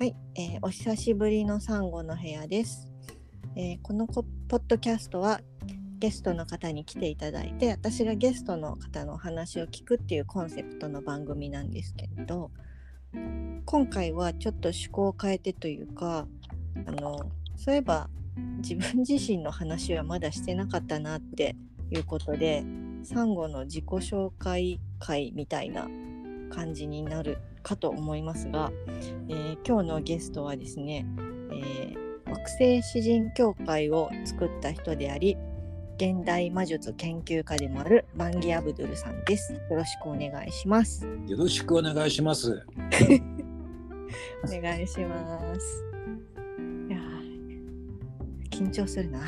はい、えーお久しぶりのサンゴの部屋です。えーこのポッドキャストはゲストの方に来ていただいて私がゲストの方のお話を聞くっていうコンセプトの番組なんですけれど今回はちょっと趣向を変えてというかあのそういえば自分自身の話はまだしてなかったなっていうことでサンゴの自己紹介会みたいな感じになるかと思いますが、えー今日のゲストはですね、えー惑星詩人協会を作った人であり現代魔術研究家でもあるバンギ・アブドゥルさんです。よろしくお願いします。よろしくお願いします。お願いします。いやー緊張するな。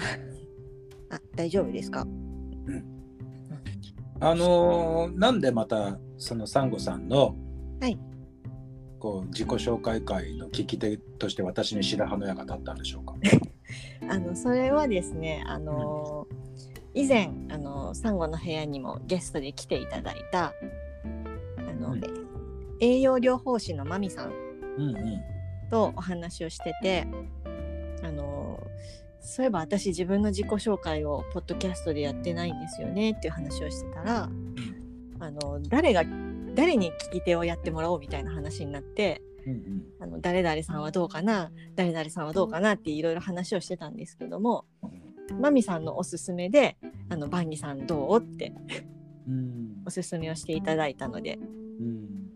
あ、大丈夫ですか？あのーなんでまたそのサンゴさんの、はいこう自己紹介会の聞き手として私に白羽の矢が立ったんでしょうか？あのそれはですね、あの以前あのサンゴの部屋にもゲストで来ていただいたあの、うん栄養療法士のマミさんうんうん。とお話をしててあのそういえば私自分の自己紹介をポッドキャストでやってないんですよねっていう話をしてたらあの誰が誰に聞き手をやってもらおうみたいな話になってうんうん。あの誰々さんはどうかな誰々さんはどうかなっていろいろ話をしてたんですけどもマミさんのおすすめで「あのバンギさんどう?」ってうんおすすめをしていただいたのでうん。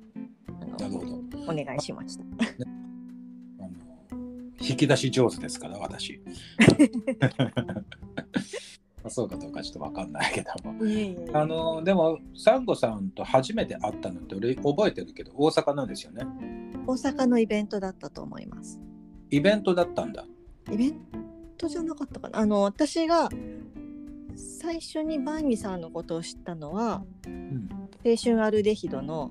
あのなるほど。お願いしました。あの引き出し上手ですから私。まあそうかどうかちょっとわかんないけども。あのでもサンゴさんと初めて会ったのって俺覚えてるけど大阪なんですよね。大阪のイベントだったと思います。イベントだったんだ。イベントじゃなかったかなあの私が最初にバンギさんのことを知ったのはうん青春アルデヒドの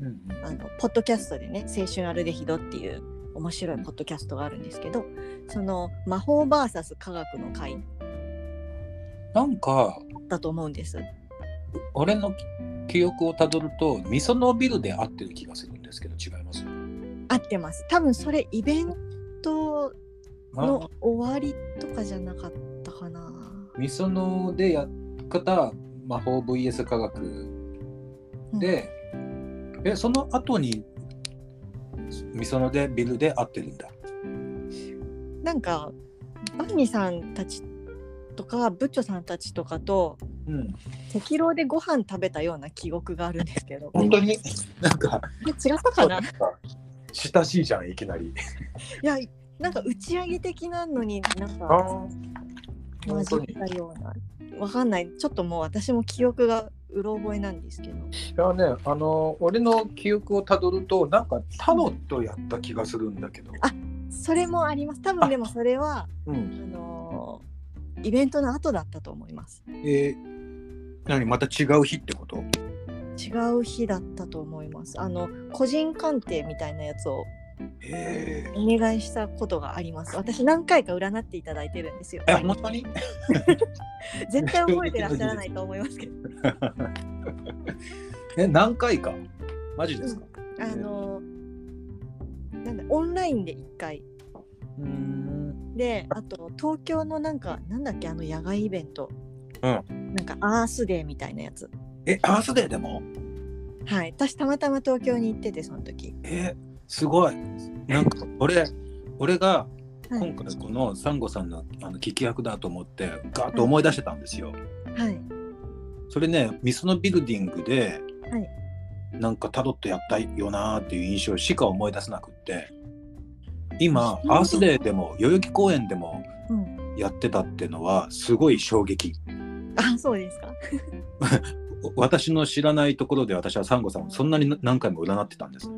うんうんあのポッドキャストでね青春アルデヒドっていう面白いポッドキャストがあるんですけどその魔法 VS 科学の会なんかだと思うんです。俺の記憶をたどるとみそのビルで会ってる気がするんですけど違います？合ってます。多分それイベントあ。の終わりとかじゃなかったかな。みそのでやった魔法 VS 科学で、えその後にみそのでビルで会ってるんだ。なんかバンギさんたちとかブッチョさんたちとかとうん。赤狼でご飯食べたような記憶があるんですけど。本当に？なんか。え違ったかな？親しいじゃんいきなり。いやなんか打ち上げ的なのになんあか混じったような。わかんない。ちょっともう私も記憶がうろ覚えなんですけど。いやねあの俺の記憶をたどるとなんかタロットやった気がするんだけど。それもあります。多分でもそれはうん。あのーイベントの後だったと思います。えー、何また違う日ってこと？違う日だったと思います。あの個人鑑定みたいなやつをえお願いしたことがあります。私何回か占っていただいてるんですよ。ー、え本当に？絶対覚えてらっしゃらないと思いますけど。え何回か？マジですか？あのなんだオンラインで1回。うんであと東京のなんかなんだっけあの野外イベント、うん。なんかアースデーみたいなやつ。えアースデーでも？はい。私たまたま東京に行っててその時。えすごい。なんか俺俺がはい。今回このサンゴさんのあの聞き役だと思ってガーッと思い出してたんですよ。はい。それねミソノビルディングで、はい。なんかタロットやったよなーっていう印象しか思い出せなくって今うんアースデーでも代々木公園でもうんやってたっていうのはすごい衝撃。あそうですか 私の知らないところで私はサンゴさんをそんなに何回も占ってたんです。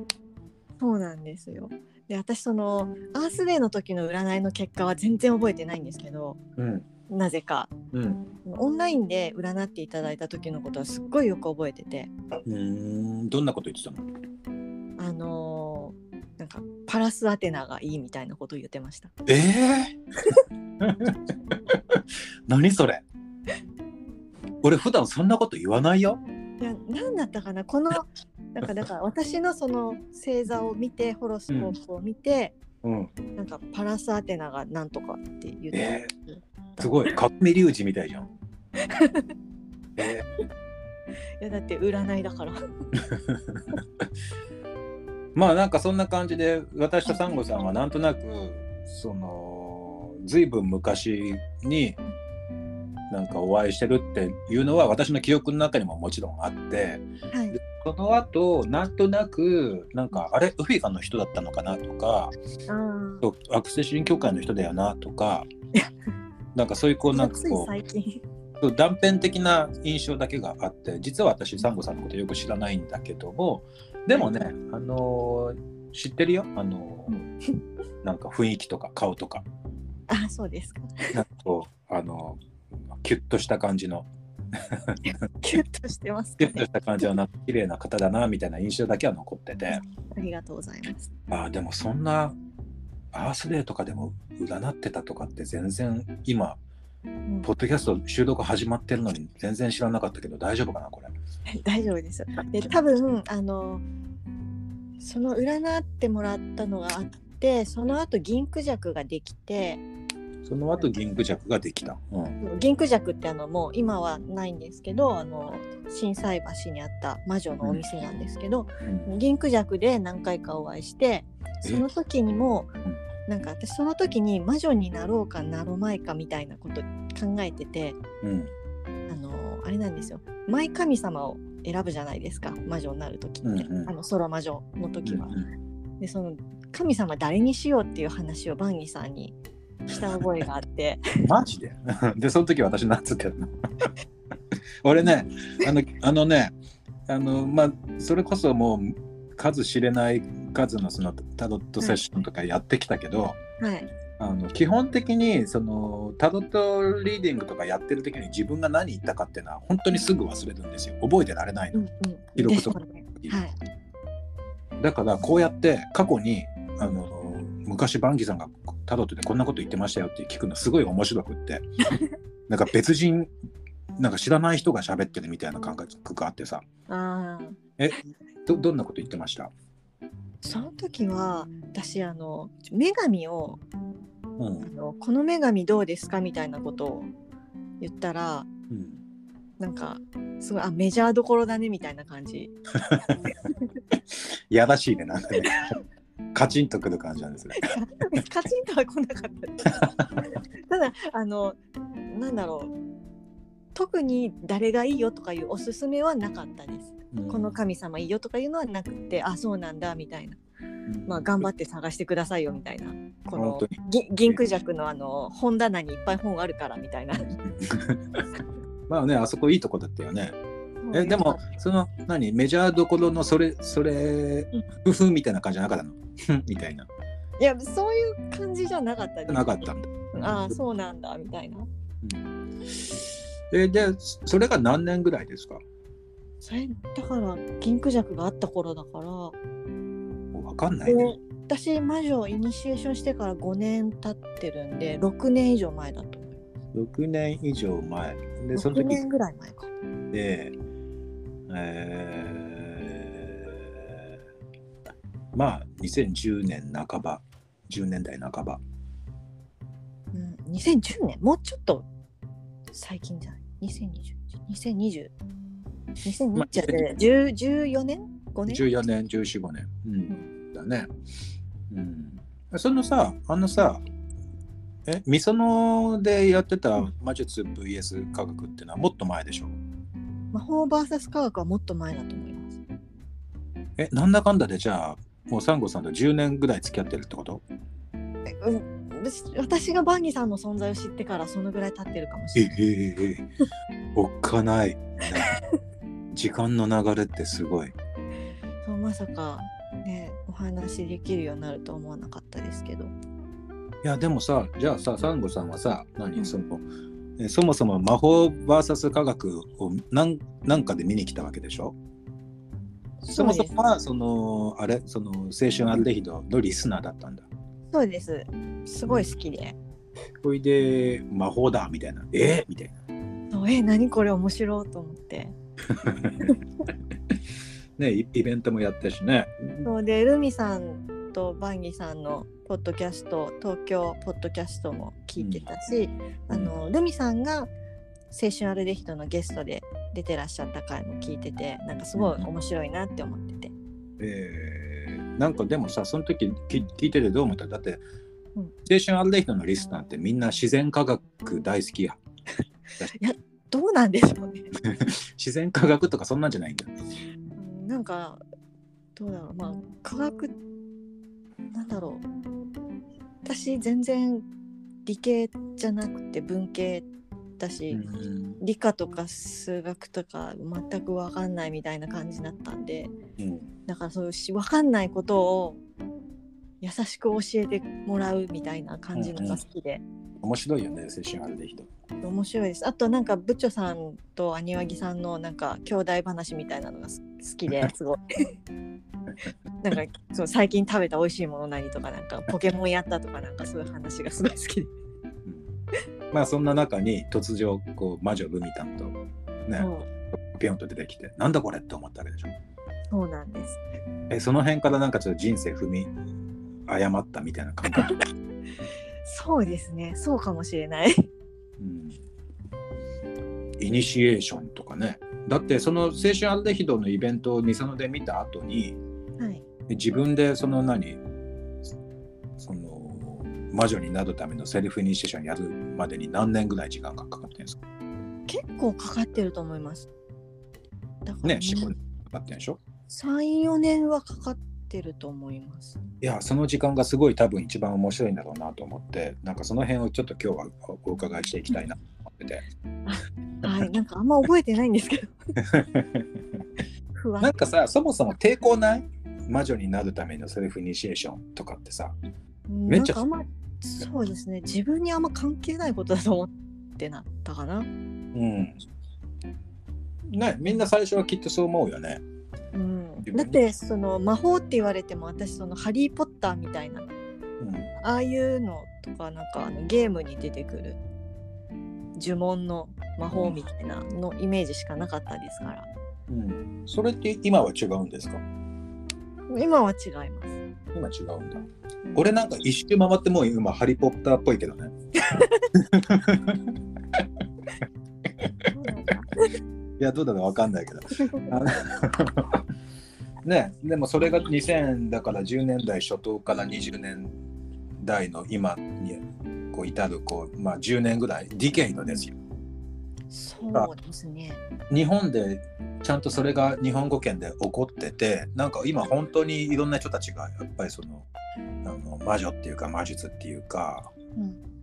そうなんですよで私そのアースデーの時の占いの結果は全然覚えてないんですけどうん。なぜかうん。オンラインで占っていただいた時のことはすっごいよく覚えててうーん。どんなこと言ってたの？あのーなんかパラスアテナがいいみたいなことを言ってました。ええ 何それ？俺普段そんなこと言わないよ。いや何だったかな？このなんかだから私のその星座を見てホロスコープを見て、うん、なんかパラスアテナがなんとかって言って、えすごい。かっみ隆二みたいじゃん。えいやだって占いだから まあなんかそんな感じで私とサンゴさんはなんとなくその随分昔になんかお会いしてるっていうのは私の記憶の中にももちろんあってはい。でその後なんとなくなんかあれ？ウフィガンの人だったのかなとかアクセシン協会の人だよなとか なんかそういうこうなんかこう断片的な印象だけがあって実は私サンゴさんのことよく知らないんだけどもでもね、あのー知ってるよ、あのーうん。なんか雰囲気とか顔とか。あそうですか。なんかこう、あのーキュッとした感じの。キュッとしてますキュッとした感じのな綺麗な方だなみたいな印象だけは残ってて。ありがとうございます。あーでもそんなアースデーとかでも占ってたとかって全然今うん。ポッドキャスト収録始まってるのに全然知らなかったけど大丈夫かなこれ。大丈夫です。で 多分あのその占ってもらったのがあってその後銀クジャクができてその後銀クジャクができた。うん。銀クジャクってあのもう今はないんですけどあの心斎橋にあった魔女のお店なんですけど、うん。銀クジャクで何回かお会いしてその時にもなんか私その時に魔女になろうかなろまいかみたいなこと考えててうん。あのあれなんですよ。マイ神様を選ぶじゃないですか。魔女になる時って、うんうん。あの空魔女の時は。うんでその神様誰にしようっていう話をバンギさんにした覚えがあって。マジで？でその時私なんつってんの俺ねあのあのねあのまあそれこそもう数知れない数のそのタロットセッションとかやってきたけど、はいあの基本的にそのタロットリーディングとかやってる時に自分が何言ったかっていうのは本当にすぐ忘れるんですよ。覚えてられないの。うんうん。記録とか。ね。はい。だからこうやって過去にあの昔バンギさんがタロットでこんなこと言ってましたよって聞くのすごい面白くって。なんか別人なんか知らない人が喋ってるみたいな感覚があってさ。えどどんなこと言ってました、その時は私あの女神をうん。あのこの女神どうですかみたいなことを言ったらうん、なんかすごいあメジャーどころだねみたいな感じ。やらしいねなんか。ねカチンとくる感じなんですね。カチンとは来なかったただあのなんだろう。特に誰がいいよとかいうおすすめはなかったです、この神様いいよとかいうのはなくてあそうなんだみたいな。うん。まあ頑張って探してくださいよみたいな。この銀クジャクのあの本棚にいっぱい本あるからみたいな。まあねあそこいいとこだったよね。えでもその何？メジャーどころのそれそれうん。ふふみたいな感じじゃなかったの？みたいな。いやそういう感じじゃなかったですなかったんだ。ああそうなんだみたいな。うん。えでそれが何年ぐらいですか？それだから銀クジャクがあった頃だから。わかんないね。で私魔女イニシエーションしてから5年経ってるんで6年以上前だと。思いま6年以上前。で、すその6時年ぐらい前か。で、えーまあ2010年半ば、10年代半ば。うん、2010年？もうちょっと最近じゃない？2020 2020 2020まあで10 14年5年14年、14、5年。うん？だね。うん。そのさ、あのさ、え、みそのでやってた魔術 VS 科学っていうのはもっと前でしょ魔法 VS 科学はもっと前だと思いますえ、なんだかんだでじゃあ、もうサンゴさんと10年ぐらい付き合ってるってことえうん私私がバンギさんの存在を知ってからそのぐらい経ってるかもしえれないえええおっかない。時間の流れってすごい。そうまさかねお話できるようになるとは思わなかったですけど。いやでもさじゃあさサンゴさんはさ何、うん。そのえそもそも魔法 VS 科学を何何かで見に来たわけでしょ？そもそもはそのあれ？その青春アルデヒドのリスナーだったんだ。そうです。すごい好きで。それで魔法だみたいな。え？みたいな。え何これ面白いと思って ねイイベントもやったしね。そうでルミさんとバンギさんのポッドキャスト東京ポッドキャストも聞いてたし、あのルミさんが青春アルデヒドのゲストで出てらっしゃった回も聞いててなんかすごい面白いなって思ってて。えー、なんかでもさその時聞聞いててどう思った？だって、うん。青春アルデヒドのリスナーってみんな自然科学大好きやどうなんでしょうね。自然科学とかそんなんじゃないんだ。うんなんかどうだろう。まあ科学なんだろう。私全然理系じゃなくて文系だし、うん。理科とか数学とか全く分かんないみたいな感じだったんでうん。だからそういうし分かんないことを優しく教えてもらうみたいな感じのが好きで、面白いよね青春アルデヒド面白いです。あとなんかブッチョさんとアニワギさんのなんか兄弟話みたいなのがす好きで すごい。なんかそう最近食べた美味しいもの何とかなんかポケモンやったとかなんかそういう話がすごい好きで。まあそんな中に突如こう魔女ルミタンとね、ピョンと出てきてなんだこれって思ったわけでしょ。そうなんです。えその辺からなんかちょっと人生踏み誤ったみたいな感覚、そうですね。そうかもしれない。うん、イニシエーションとかね。だってその青春アルデヒドのイベントをミサノで見た後にはい。自分でその何その魔女になるためのセルフイニシエーションやるまでに何年ぐらい時間がかかってるんですか？結構かかってると思います。だからね。4、5年かかってるんでしょ？34年はかかってると思います。いやその時間がすごい多分一番面白いんだろうなと思ってなんかその辺をちょっと今日はお伺いしていきたいなと思ってて。はいなんかあんま覚えてないんですけど。なんかさそもそも抵抗ない魔女になるためのセルフイニシエーションとかってさめっちゃあんまそうですね。自分にあんま関係ないことだと思ってなったかな。うん。ねみんな最初はきっとそう思うよねうん。だってその魔法って言われても私そのハリー・ポッターみたいな。うん。ああいうのとかなんかあのゲームに出てくる呪文の魔法みたいなのイメージしかなかったですから。うん、それって今は違うんですか？今は違います。今違うんだ。俺なんか一周回ってもう今ハリー・ポッターっぽいけどね やどうだろうわかんないけど。ねでもそれが2000だから10年代初頭から20年代の今にこう至るこう、まあ、10年ぐらいディケイドですよ。そうですね。日本でちゃんとそれが日本語圏で起こっててなんか今本当にいろんな人たちがやっぱりそのあの魔女っていうか魔術っていうかうん。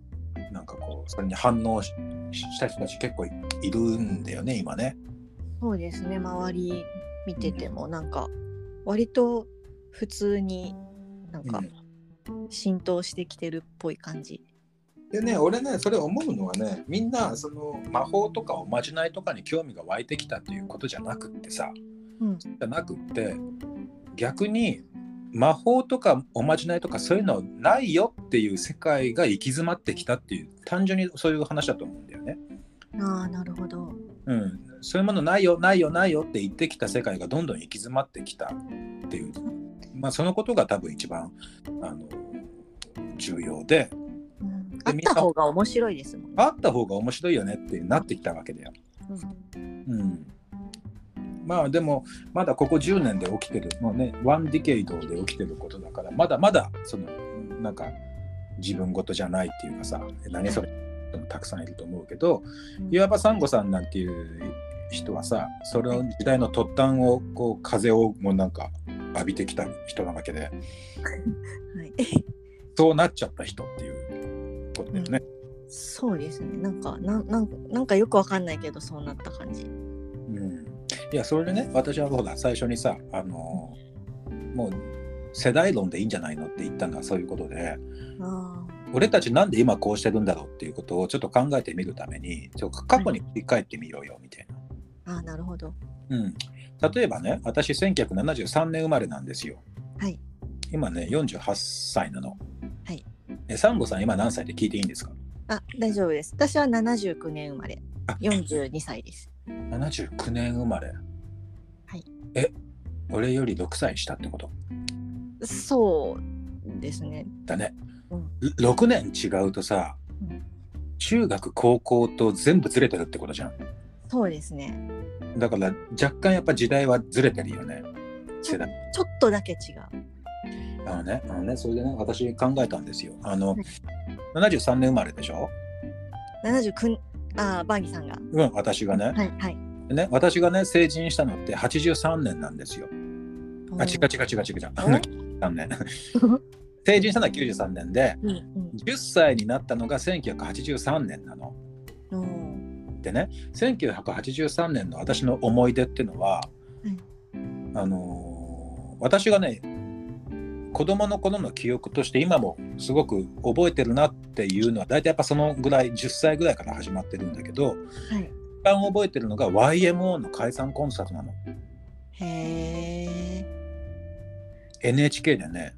なんかこうそれに反応しした人たち結構いいるんだよね今ね。そうですね周り見ててもなんか割と普通になんかうん浸透してきてるっぽい感じ。でね俺ねそれ思うのはねみんなその魔法とかおまじないとかに興味が湧いてきたっていうことじゃなくってさうん、じゃなくって逆に魔法とかおまじないとかそういうのないよっていう世界が行き詰まってきたっていう単純にそういう話だと思うんだよね。ああなるほど。うん、そういうものないよないよないよって言ってきた世界がどんどん行き詰まってきたっていう、まあ、そのことが多分一番あの重要で。うん、あった方が面白いですもん。あった方が面白いよねってなってきたわけだよ。うん、まあでもまだここ10年で起きてるもうねワンディケイドで起きてることだからまだまだそのなんか自分事じゃないっていうかさ何それでもたくさんいると思うけどうん。いわばサンゴさんなんていう人はさそれの時代の突端をこう風をもうなんか浴びてきた人なわけで。はい、そうなっちゃった人っていうことだよね。そうですね。なんかなんなんなんかよくわかんないけどそうなった感じ。うん、いやそれでね私はほら最初にさあのもう世代論でいいんじゃないのって言ったのはそういうことで。あ俺たちなんで今こうしてるんだろうっていうことをちょっと考えてみるためにちょっと過去に振り返ってみようよみたいな。ーあーなるほど。うん、例えばね私1973年生まれなんですよ。はい。今ね48歳なの。はい。えサンゴさん今何歳で聞いていいんですか？あ大丈夫です。私は79年生まれあ42歳です。79年生まれ。はい。え、俺より6歳下ってこと？そうですね。だね。うん6年違うとさ、うん中学高校と全部ずれてるってことじゃん。そうですね。だから若干やっぱ時代はずれてるよね。世代。ちょっとだけ違う。あのね、あのね、それでね、私考えたんですよ。あの、はい73年生まれでしょ？79ああバーギーさんが。うん、私がね。はいはい。でね、私がね、成人したのって83年なんですよ。あ、違う違う違う違う違う。93年。成人したのは93年で、うんうん10歳になったのが1983年なの。うんでね、1983年の私の思い出っていうのは、いあのー私がね、子供の頃の記憶として今もすごく覚えてるなっていうのは大体やっぱそのぐらい10歳ぐらいから始まってるんだけどはい。一番覚えてるのが YMO の解散コンサートなのへえ。NHK でね、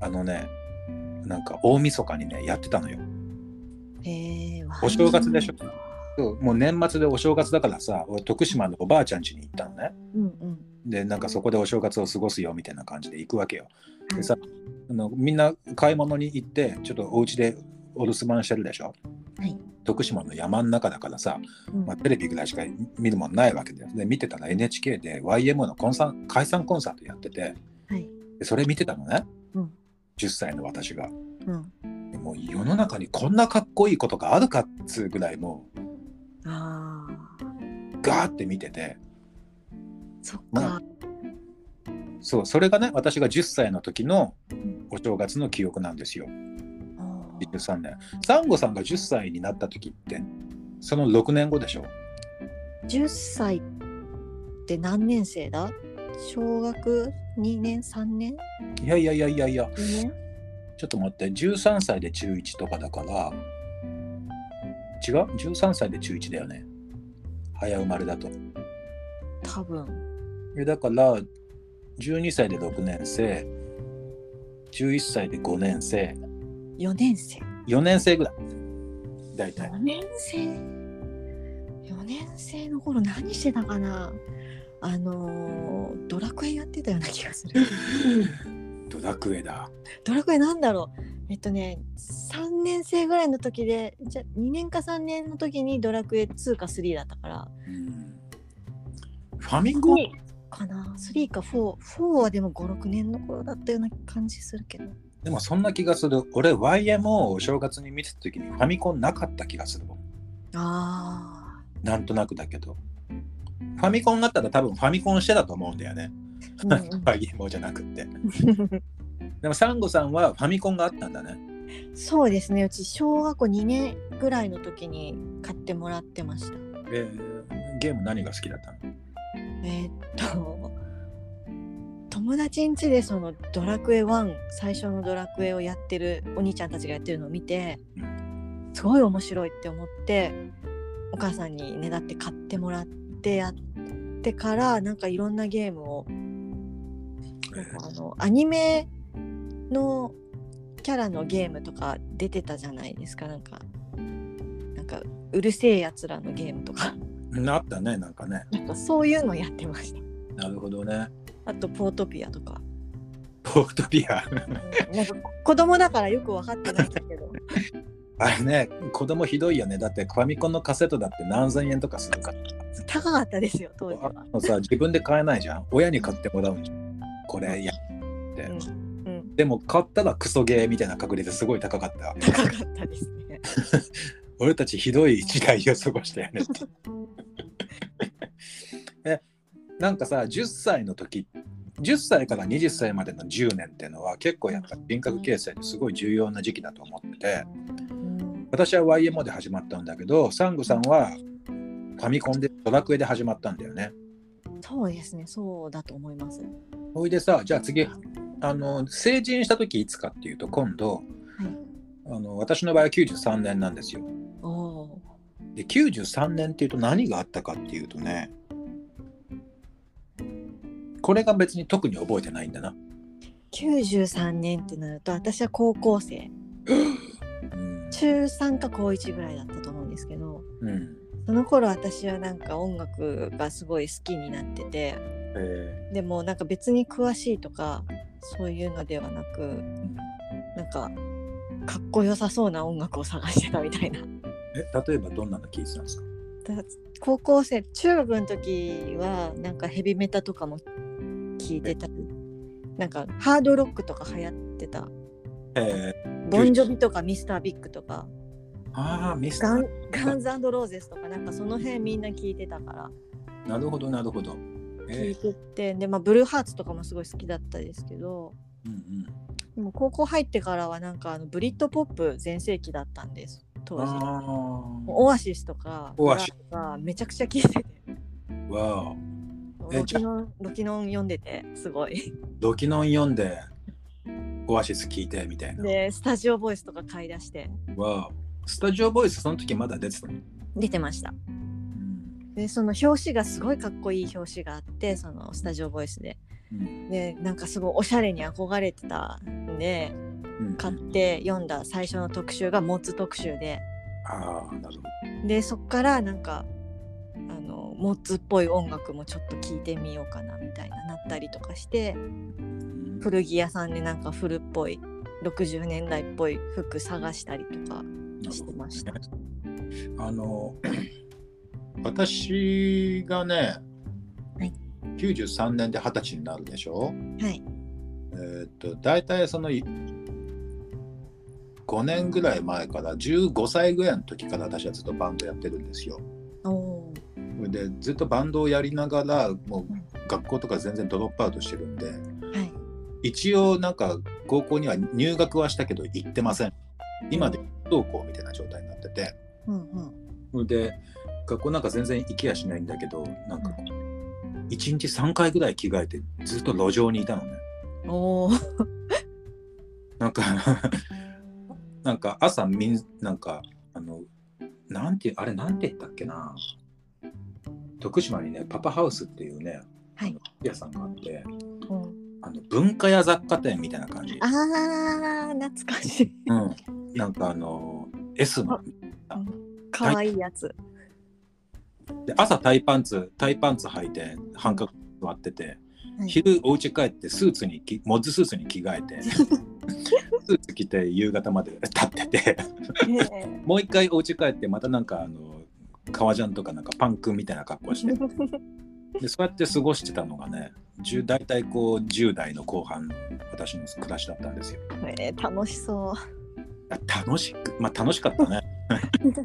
あのねなんか大晦日にねやってたのよ。お正月でしょもう年末でお正月だからさ俺徳島のおばあちゃん家に行ったのね。うんうん。でなんかそこでお正月を過ごすよみたいな感じで行くわけよ。はい。でさあのみんな買い物に行ってちょっとお家でお留守番してるでしょ？はい。徳島の山の中だからさ、うん。まあ、テレビぐらいしか見るもんないわけだよ。で見てたら NHK で YMO のコンサン解散コンサートやってて。はい。でそれ見てたのね、うん。10歳の私が。うん。でもう世の中にこんなかっこいいことがあるかっつうぐらいもああ。うガーって見てて。そっまか。そうそれがね私が10歳の時のん。お正月の記憶なんですよ。あー。23年。サンゴさんが10歳になった時ってその6年後でしょ？10歳って何年生だ？小学2年3年？いやいやいやいやいや ?2 年？ちょっと待って。13歳で中1とかだから違う ?13 歳で中1だよね早生まれだと多分。えだから12歳で6年生11歳で5年生4年生？4年生ぐらい大体4年生 ?4 年生の頃何してたかな？あのードラクエやってたような気がする。ドラクエだドラクエなんだろう？えっとね3年生ぐらいの時でじゃ2年か3年の時にドラクエ2か3だったから。うん。ファミコン？かな。3か44はでも56年の頃だったような感じするけど。でもそんな気がする。俺 YMO をお正月に見てた時にファミコンなかった気がするもん。あなんとなくだけど。ファミコンがあったら多分ファミコンしてたと思うんだよね。あ、うんうん。YMO じゃなくって でもサンゴさんはファミコンがあったんだね。そうですね。うち小学校2年ぐらいの時に買ってもらってました。えーゲーム何が好きだったの？えーっと友達ん家でそのドラクエ1最初のドラクエをやってるお兄ちゃんたちがやってるのを見てすごい面白いって思ってお母さんにねだって買ってもらってやってからなんかいろんなゲームをなんかあのアニメのキャラのゲームとか出てたじゃないですか。なんかなんかうるせえやつらのゲームとか。うんあったねなんかね。なんかそういうのやってました。なるほどね。あとポートピアとか。ポートピア？なんか子供だからよく分かってないんだけど。あれね子供ひどいよね。だってファミコンのカセットだって何千円とかするから。高かったですよ当時は。さ自分で買えないじゃん。親に買ってもらうんじゃん。これやって、うんうん、でも買ったらクソゲーみたいな確率すごい高かった。高かったですね。俺たちひどい時代を過ごしたよね えなんかさ10歳の時10歳から20歳までの10年っていうのは結構やっぱり人格形成ですごい重要な時期だと思っててうん私は YMO で始まったんだけどサンゴさんはファミコンでドラクエで始まったんだよねそうですね、そうだと思います。ほいでさじゃあ次あの成人した時いつかっていうと今度はい。あの私の場合は93年なんですよおおで93年っていうと何があったかっていうとねこれが別に特に覚えてないんだな。ー。93年ってなると、私は高校生、うん中3か高1ぐらいだったと思うんですけど、うんその頃私はなんか音楽がすごい好きになっててえでもなんか別に詳しいとかそういうのではなくーなんかかっこよさそうな音楽を探してたみたいな。え例えばどんなの聞いてたんですか？だ高校生中学の時はなんかヘビメタとかも聞いてたりなんかハードロックとか流行ってた。えボンジョビとかミスタービッグとか。ー、ああミスタガンーガンズローゼスとかなんかその辺みんな聞いてたから。なるほどなるほど。聞いえててでまあブルーハーツとかもすごい好きだったですけど。ー、うんうん。でも高校入ってからはなんかあのブリッドポップ全盛期だったんです当時。あオアシスとかオアシス。ブラとかめちゃくちゃ聞いてて。あ。わロキノンロキノン読んでてすごい。ドキノン読んでオアシス聞いてみたいな。でスタジオボイスとか買い出して。わあスタジオボイスその時まだ出てたの、出てました。うん。でその表紙がすごいかっこいい表紙があってそのスタジオボイスで。うん。でなんかすごいおしゃれに憧れてたんでうん。買って読んだ最初の特集がモッツ特集で。ああなるほど。でそっからなんかあのモッツっぽい音楽もちょっと聞いてみようかなみたいななったりとかしてうん。古着屋さんでなんか古っぽい60年代っぽい服探したりとかしてました。あの 私がね、はい93年で二十歳になるでしょ？はい。えーっと大体そのい5年ぐらい前から15歳ぐらいの時から私はずっとバンドやってるんですよ。でずっとバンドをやりながらもう学校とか全然ドロップアウトしてるんでー。はい。一応なんか高校には入学はしたけど行ってません。今で不登校みたいな状態になってて。うんうん。それで学校なんか全然行きやしないんだけどなんか1日3回ぐらい着替えてずっと路上にいたのね。おお。なんか なんか朝みんなんかあのなんてあれなんて言ったっけな徳島にねパパハウスっていうね、はいあの屋さんがあってうんあの文化屋雑貨店みたいな感じ、ああ懐かしい。うん、なんかあの S の。かわいいやつ。で朝タイパンツタイパンツ履いて半角座ってて、はい昼お家帰ってスーツにきモッズスーツに着替えて スーツ着て夕方まで立ってて。ねもう一回お家帰ってまたなんかあの革ジャンとかなんかパンクみたいな格好して でそうやって過ごしてたのがね10大体こう10代の後半の私の暮らしだったんですよ。えー楽しそう。楽しくまあ楽しかったね。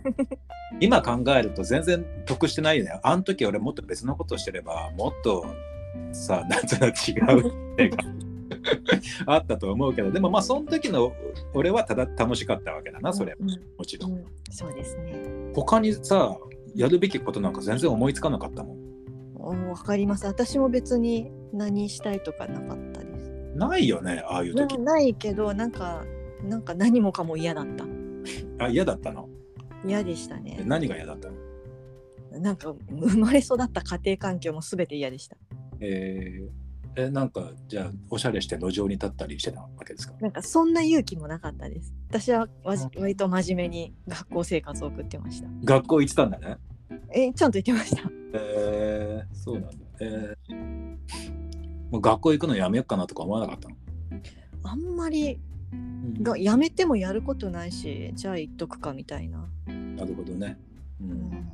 今考えると全然得してないよね。あの時俺もっと別のことしてればもっとさなんとなく違う手が あったと思うけどでもまあその時の俺はただ楽しかったわけだなそれはうんもちろ。うんん、そうですね。他にさやるべきことなんか全然思いつかなかったもん。うんわかります。私も別に何したいとかなかったです。ないよねああいう時。なないけどなんかなんか何もかも嫌だった。あ嫌だったの？嫌でしたえね。何が嫌だったの？なんか生まれ育った家庭環境もすべて嫌でした。えーえなんかじゃあおしゃれして路上に立ったりしてたわけですか？なんかそんな勇気もなかったです。私は割と真面目に学校生活を送ってました。学校行ってたんだね。えちゃんと言ってました。えー、そうなんだ。えー、もう学校行くのやめようかなとか思わなかったの、あんまりうんがやめてもやることないし、じゃあ言っとくかみたいな。なるほどね。う、うんん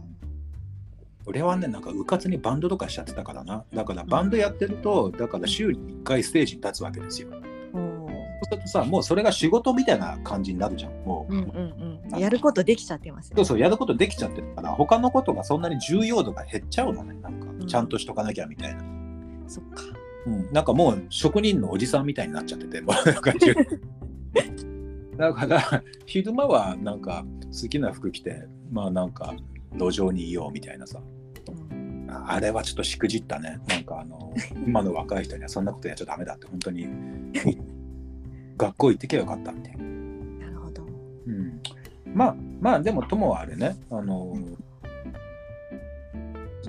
俺はね、なんかうかつにバンドとかしちゃってたからな。だからバンドやってると、だから週に1回ステージに立つわけですよ。するとさ、もうそれが仕事みたいな感じになるじゃん。もう、うんうんうん。やることできちゃってますね。そうそう、やることできちゃってるから、他のことがそんなに重要度が減っちゃうのね。なんかん、ちゃんとしとかなきゃみたいな。そっか。うん、なんかもう職人のおじさんみたいになっちゃってて、もうなんか だから昼間はなんか好きな服着て、まあなんか路上にいようみたいなさ、あれはちょっとしくじったね。なんかあの、今の若い人にはそんなことやっちゃダメだって、本当に学校行ってけばよかったっていう。なるほど。うん、まあまあでも友はあれねあの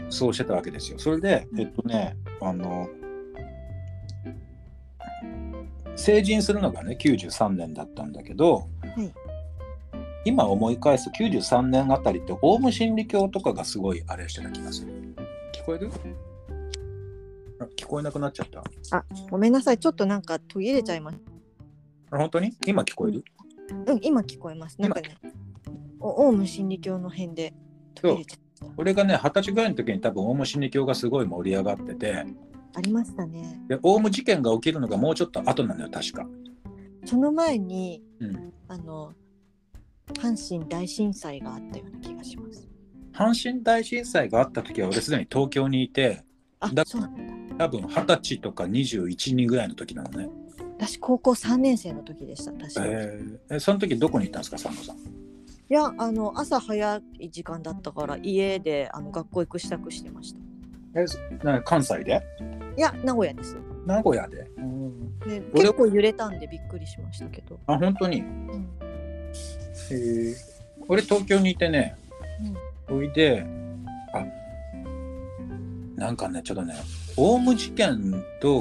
そうしてたわけですよ。それでえっとねあの成人するのがね93年だったんだけど、はい。今思い返す93年あたりってオウム真理教とかがすごいあれしてた気がする。聞こえる？あ聞こえなくなっちゃった。あごめんなさい。ちょっとなんか途切れちゃいましあ本当に？今聞こえる、たうん今聞こえます。なんかねおオウム真理教の辺で途切れちゃった。俺がね二十歳ぐらいの時に多分オウム真理教がすごい盛り上がってて。ありましたね。でオウム事件が起きるのがもうちょっと後なのよ確か、その前にうん、あの阪神大震災があったような気がします。阪神大震災があった時は俺すでに東京にいてあだそうなんだ。多分二十歳とか21人ぐらいの時なのね、私高校3年生の時でした確か、えーえその時どこに行ったんですかサンドさん。いやあの朝早い時間だったから家であの学校行く支度してました。えそな関西で？いや名古屋です。名古屋で、で俺結構揺れたんでびっくりしましたけど、あ本当に？うん。えー俺東京にいてねおいであなんかねちょっとねオウム事件と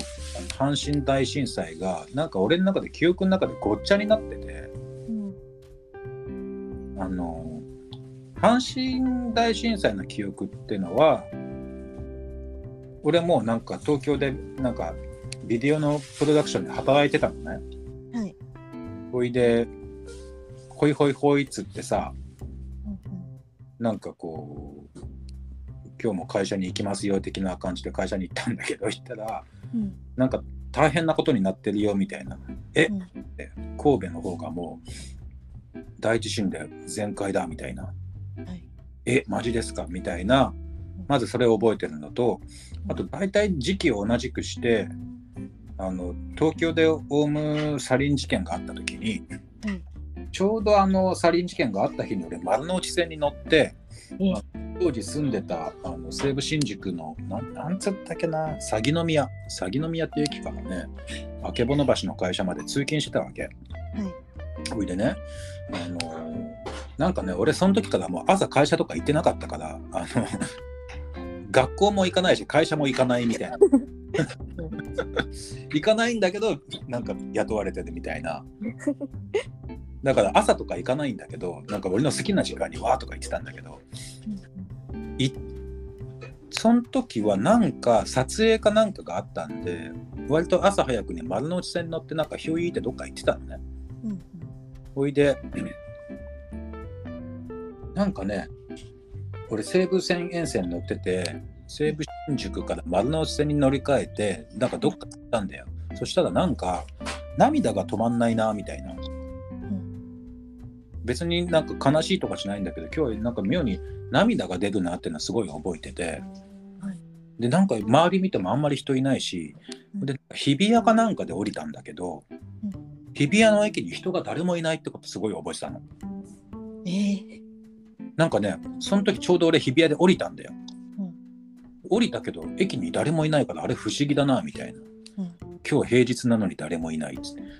阪神大震災がなんか俺の中で記憶の中でごっちゃになっててうんあの阪神大震災の記憶っていうのは俺もなんか東京でなんかビデオのプロダクションで働いてたのね。はいほいでホイホイホイっつってさうんなんかこう今日も会社に行きますよ的な感じで会社に行ったんだけど行ったらうん。なんか大変なことになってるよみたいな。え？うん。神戸の方がもう大地震で全開だみたいな。はい。え？マジですかみたいな。まずそれを覚えてるのとあと大体時期を同じくしてあの東京でオウムサリン事件があった時に、はいちょうどあのサリン事件があった日に俺丸の内線に乗ってえあ当時住んでたあの西武新宿のなんなんつったっけな鷺宮鷺宮っていう駅からね曙橋の会社まで通勤してたわけ。はいほいでね、あのーなんかね、俺その時からもう朝会社とか行ってなかったから、あの、学校も行かないし、会社も行かないみたいな。行かないんだけど、なんか雇われてるみたいな。だから朝とか行かないんだけど、なんか俺の好きな時間にわーとか言ってたんだけど、その時はなんか撮影かなんかがあったんで、割と朝早くに丸の内線に乗ってなんかひょいってどっか行ってたのね。うんうんおいで、なんかね、俺西武線沿線乗ってて、西武新宿から丸の内線に乗り換えて、なんかどっか行ったんだよ。そしたらなんか、涙が止まんないな、みたいな。うん別になんか悲しいとかしないんだけど、今日なんか妙に涙が出るなっていうのはすごい覚えてて、はい。で、なんか周り見てもあんまり人いないし、で、日比谷かなんかで降りたんだけど、うん。日比谷の駅に人が誰もいないってことすごい覚えてたの。えー。なんかね、その時ちょうど俺日比谷で降りたんだよ。うん。降りたけど駅に誰もいないからあれ不思議だなみたいな。うん今日平日なのに誰もいない。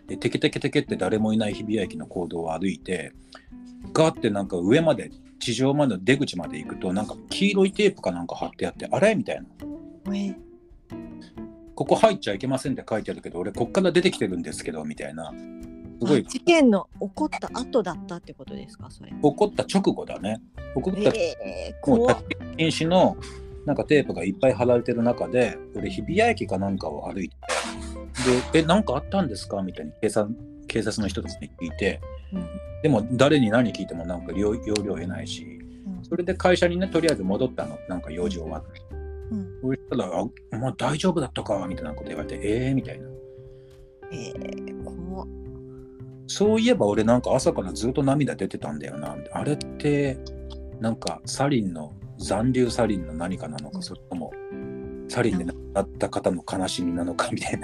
で、テケテケテケって誰もいない日比谷駅の行動を歩いて、ガーってなんか上まで、地上までの出口まで行くと、なんか黄色いテープかなんか貼ってあって、あれみたいな。えーここ入っちゃいけませんって書いてあるけど、俺こっから出てきてるんですけど、みたいな。すごいあ事件の起こった後だったってことですかそれ。起こった直後だね。起こったえー、もう立禁止のなんかテープがいっぱい貼られてる中で俺日比谷駅かなんかを歩いてで「えなんかあったんですか?」みたいに警察警察の人とかに聞いてうんでも誰に何聞いてもなんか要要領得ないしうんそれで会社にねとりあえず戻ったのなんか用事終わって。うんそしたら「あお前大丈夫だったか?」みたいなこと言われて「ええー?」みたいな。えー、怖っそういえば俺なんか朝からずっと涙出てたんだよな。あれってなんかサリンの残留サリンの何かなのか、それともサリンで亡くなった方の悲しみなのかみたい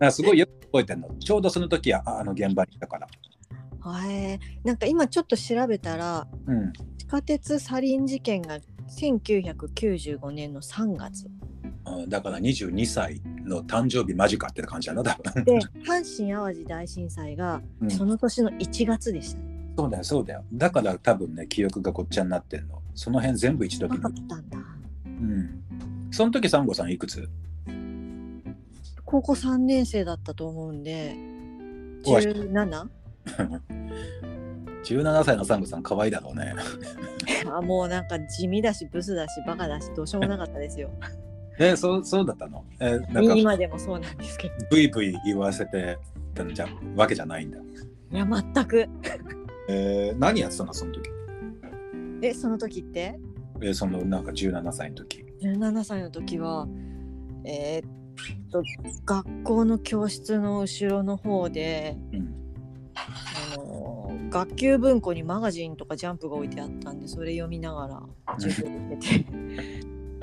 な。すごいよく覚えてるの。ちょうどその時はああの現場にいたから。えー、なんか今ちょっと調べたらうん。地下鉄サリン事件が1995年の3月うんだから22歳の誕生日間近って感じだな、多分。で阪神・淡路大震災がうんその年の1月でしたね。そうだよ、そうだよ。だから多分ね、記憶がごっちゃになってんの。その辺全部一度な見る。かったんだ。うん。その時、サンゴさんいくつ？高校3年生だったと思うんでおい 17? 17 歳のサンゴさん可愛いだろうね。あもうなんか地味だしブスだしバカだしどうしようもなかったですよ。えそうそうだったの？えなんか今でもそうなんですけど。ブイブイ言わせてたんじゃわけじゃないんだ。いや全く。えー、何やってたのその時？えその時って？えーそのなんか17歳の時。17歳の時はえーっと学校の教室の後ろの方で、うん。あのー学級文庫にマガジンとかジャンプが置いてあったんでそれ読みながら授業受けて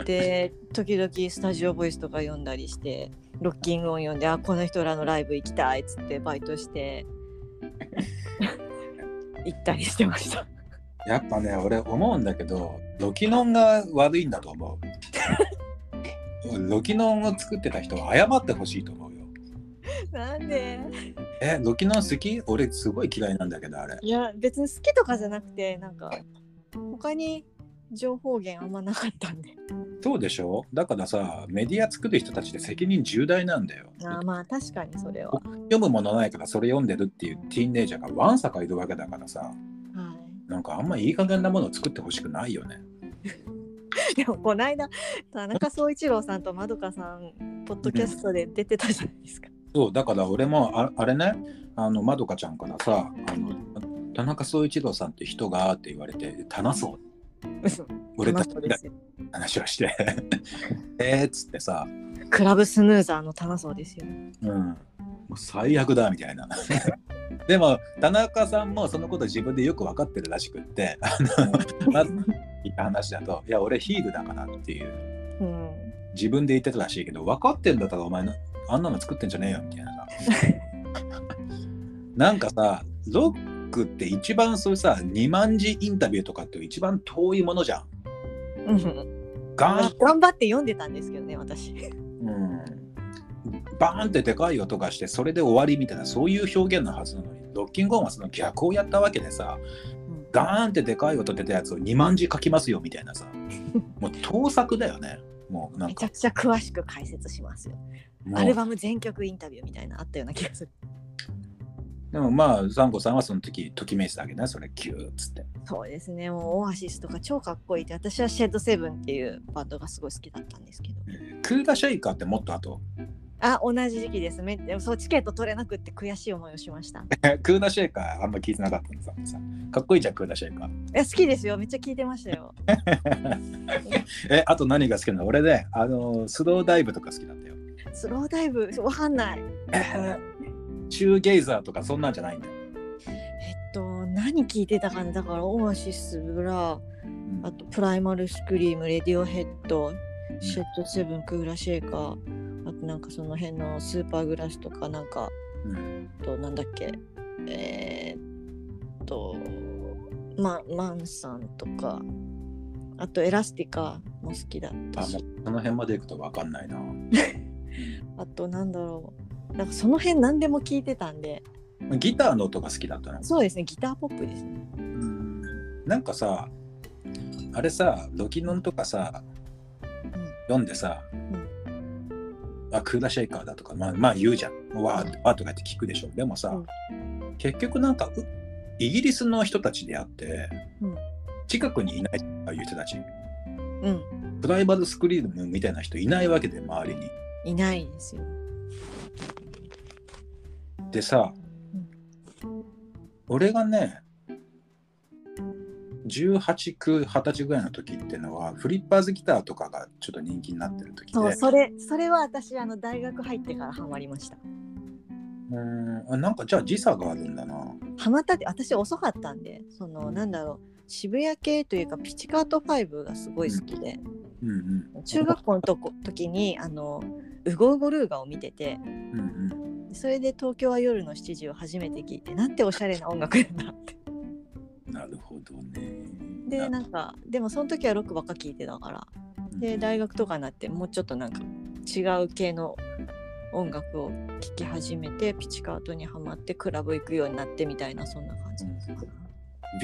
で時々スタジオボイスとか読んだりしてロッキング音読んであこの人らのライブ行きたいっつってバイトして 行ったりしてました。やっぱね俺思うんだけどロキノンが悪いんだと思う。ロキノンを作ってた人は謝ってほしいと思うよ。なんで？えロキノン好き？俺すごい嫌いなんだけどあれ。いや別に好きとかじゃなくてなんか他に情報源あんまなかったんでそうでしょ？だからさメディア作る人たちで責任重大なんだよ。あーまあ確かにそれは、は読むものないからそれ読んでるっていうティーンネイジャーがわんさかいるわけだからさい、なんかあんまいい加減なものを作ってほしくないよね。でもこの間田中総一郎さんとまどかさんポッドキャストで出てたじゃないですか。そうだから俺もああれねあのまどかちゃんからさあの田中総一郎さんって人がって言われて「棚そう。嘘。俺たちだ棚そうですよ。話をして。えーっつってさ、クラブスヌーザーの棚そうですよ。うん、もう最悪だみたいな。でも田中さんもそのこと自分でよく分かってるらしくってあのまず聞いた話だと「いや俺ヒールだから」っていううん、自分で言ってたらしいけど分かってんだったらお前のあんなの作ってんじゃねえよみたいなさ なんかさロックって一番そういうさ2万字インタビューとかって一番遠いものじゃん。頑張って読んでたんですけどね私。うんバーンってでかい音がしてそれで終わりみたいなそういう表現のはずなのにロッキングオンはその逆をやったわけでさガーンってでかい音出たやつを2万字書きますよみたいなさ もう盗作だよね。もうなんか。めちゃくちゃ詳しく解説しますよ。アルバム全曲インタビューみたいなあったような気がする。でもまあサンゴさんはその時ときめいてたわけねそれキューっつって。そうですね、もうオアシスとか超かっこいいって、私はシェッドセブンっていうバンドがすごい好きだったんですけど。クーダシェイカーってもっと後？あ、同じ時期です。めでもそうチケット取れなくって悔しい思いをしました。い クーダシェイカーあんま聞いてなかったのささかっこいいじゃんクーラシェイカーや、好きですよ。めっちゃ聞いてましたよ。えあと何が好きなの？俺ねあのスローダイブとか好きだったよスローダイブ、わかんない。シューゲイザーとかそんなんじゃないんだよ、えっと、何聞いてたかな？だから、オアシス、ブラー、うんあとプライマルスクリーム、レディオヘッド、シェッドセブン、クーラシェイカー、あとなんかその辺のスーパーグラスとか、なんか、うん。となんだっけえーっとまマンさんとかあとエラスティカも好きだったし。その辺まで行くと分かんないな。あとなんだろう。なんかその辺何でも聞いてたんで。ギターの音が好きだったの。そうですねギターポップですね。うん。なんかさあれさロキノンとかさ読んでさ、あクーラシェイカーだとかまあまあ言うじゃん。わーわーとか言って聞くでしょ。でもさ、結局なんかうイギリスの人たちであって、うん。近くにいないああいう人たち。うん。プライバルスクリームみたいな人いないわけで周りに。いないですよ。でさ、俺がね18区20歳ぐらいの時っていうのはフリッパーズギターとかがちょっと人気になってる時で。そうそれそれは私あの大学入ってからハマりました。うーんあなんかじゃあ時差があるんだな。ハマったって私遅かったんでそのなんだろう渋谷系というかピチカート5がすごい好きで、うんうん。中学校のとこ時にあのウゴウゴルーガを見てて。うんそれで東京は夜の7時を初めて聞いてなんておしゃれな音楽なんだって。うんなるほどね。でなんかでもその時はロックばっか聞いてたから。で大学とかになってもうちょっとなんか違う系の音楽を聴き始めてピチカートにはまってクラブ行くようになってみたいなそんな感じ。です、いヴ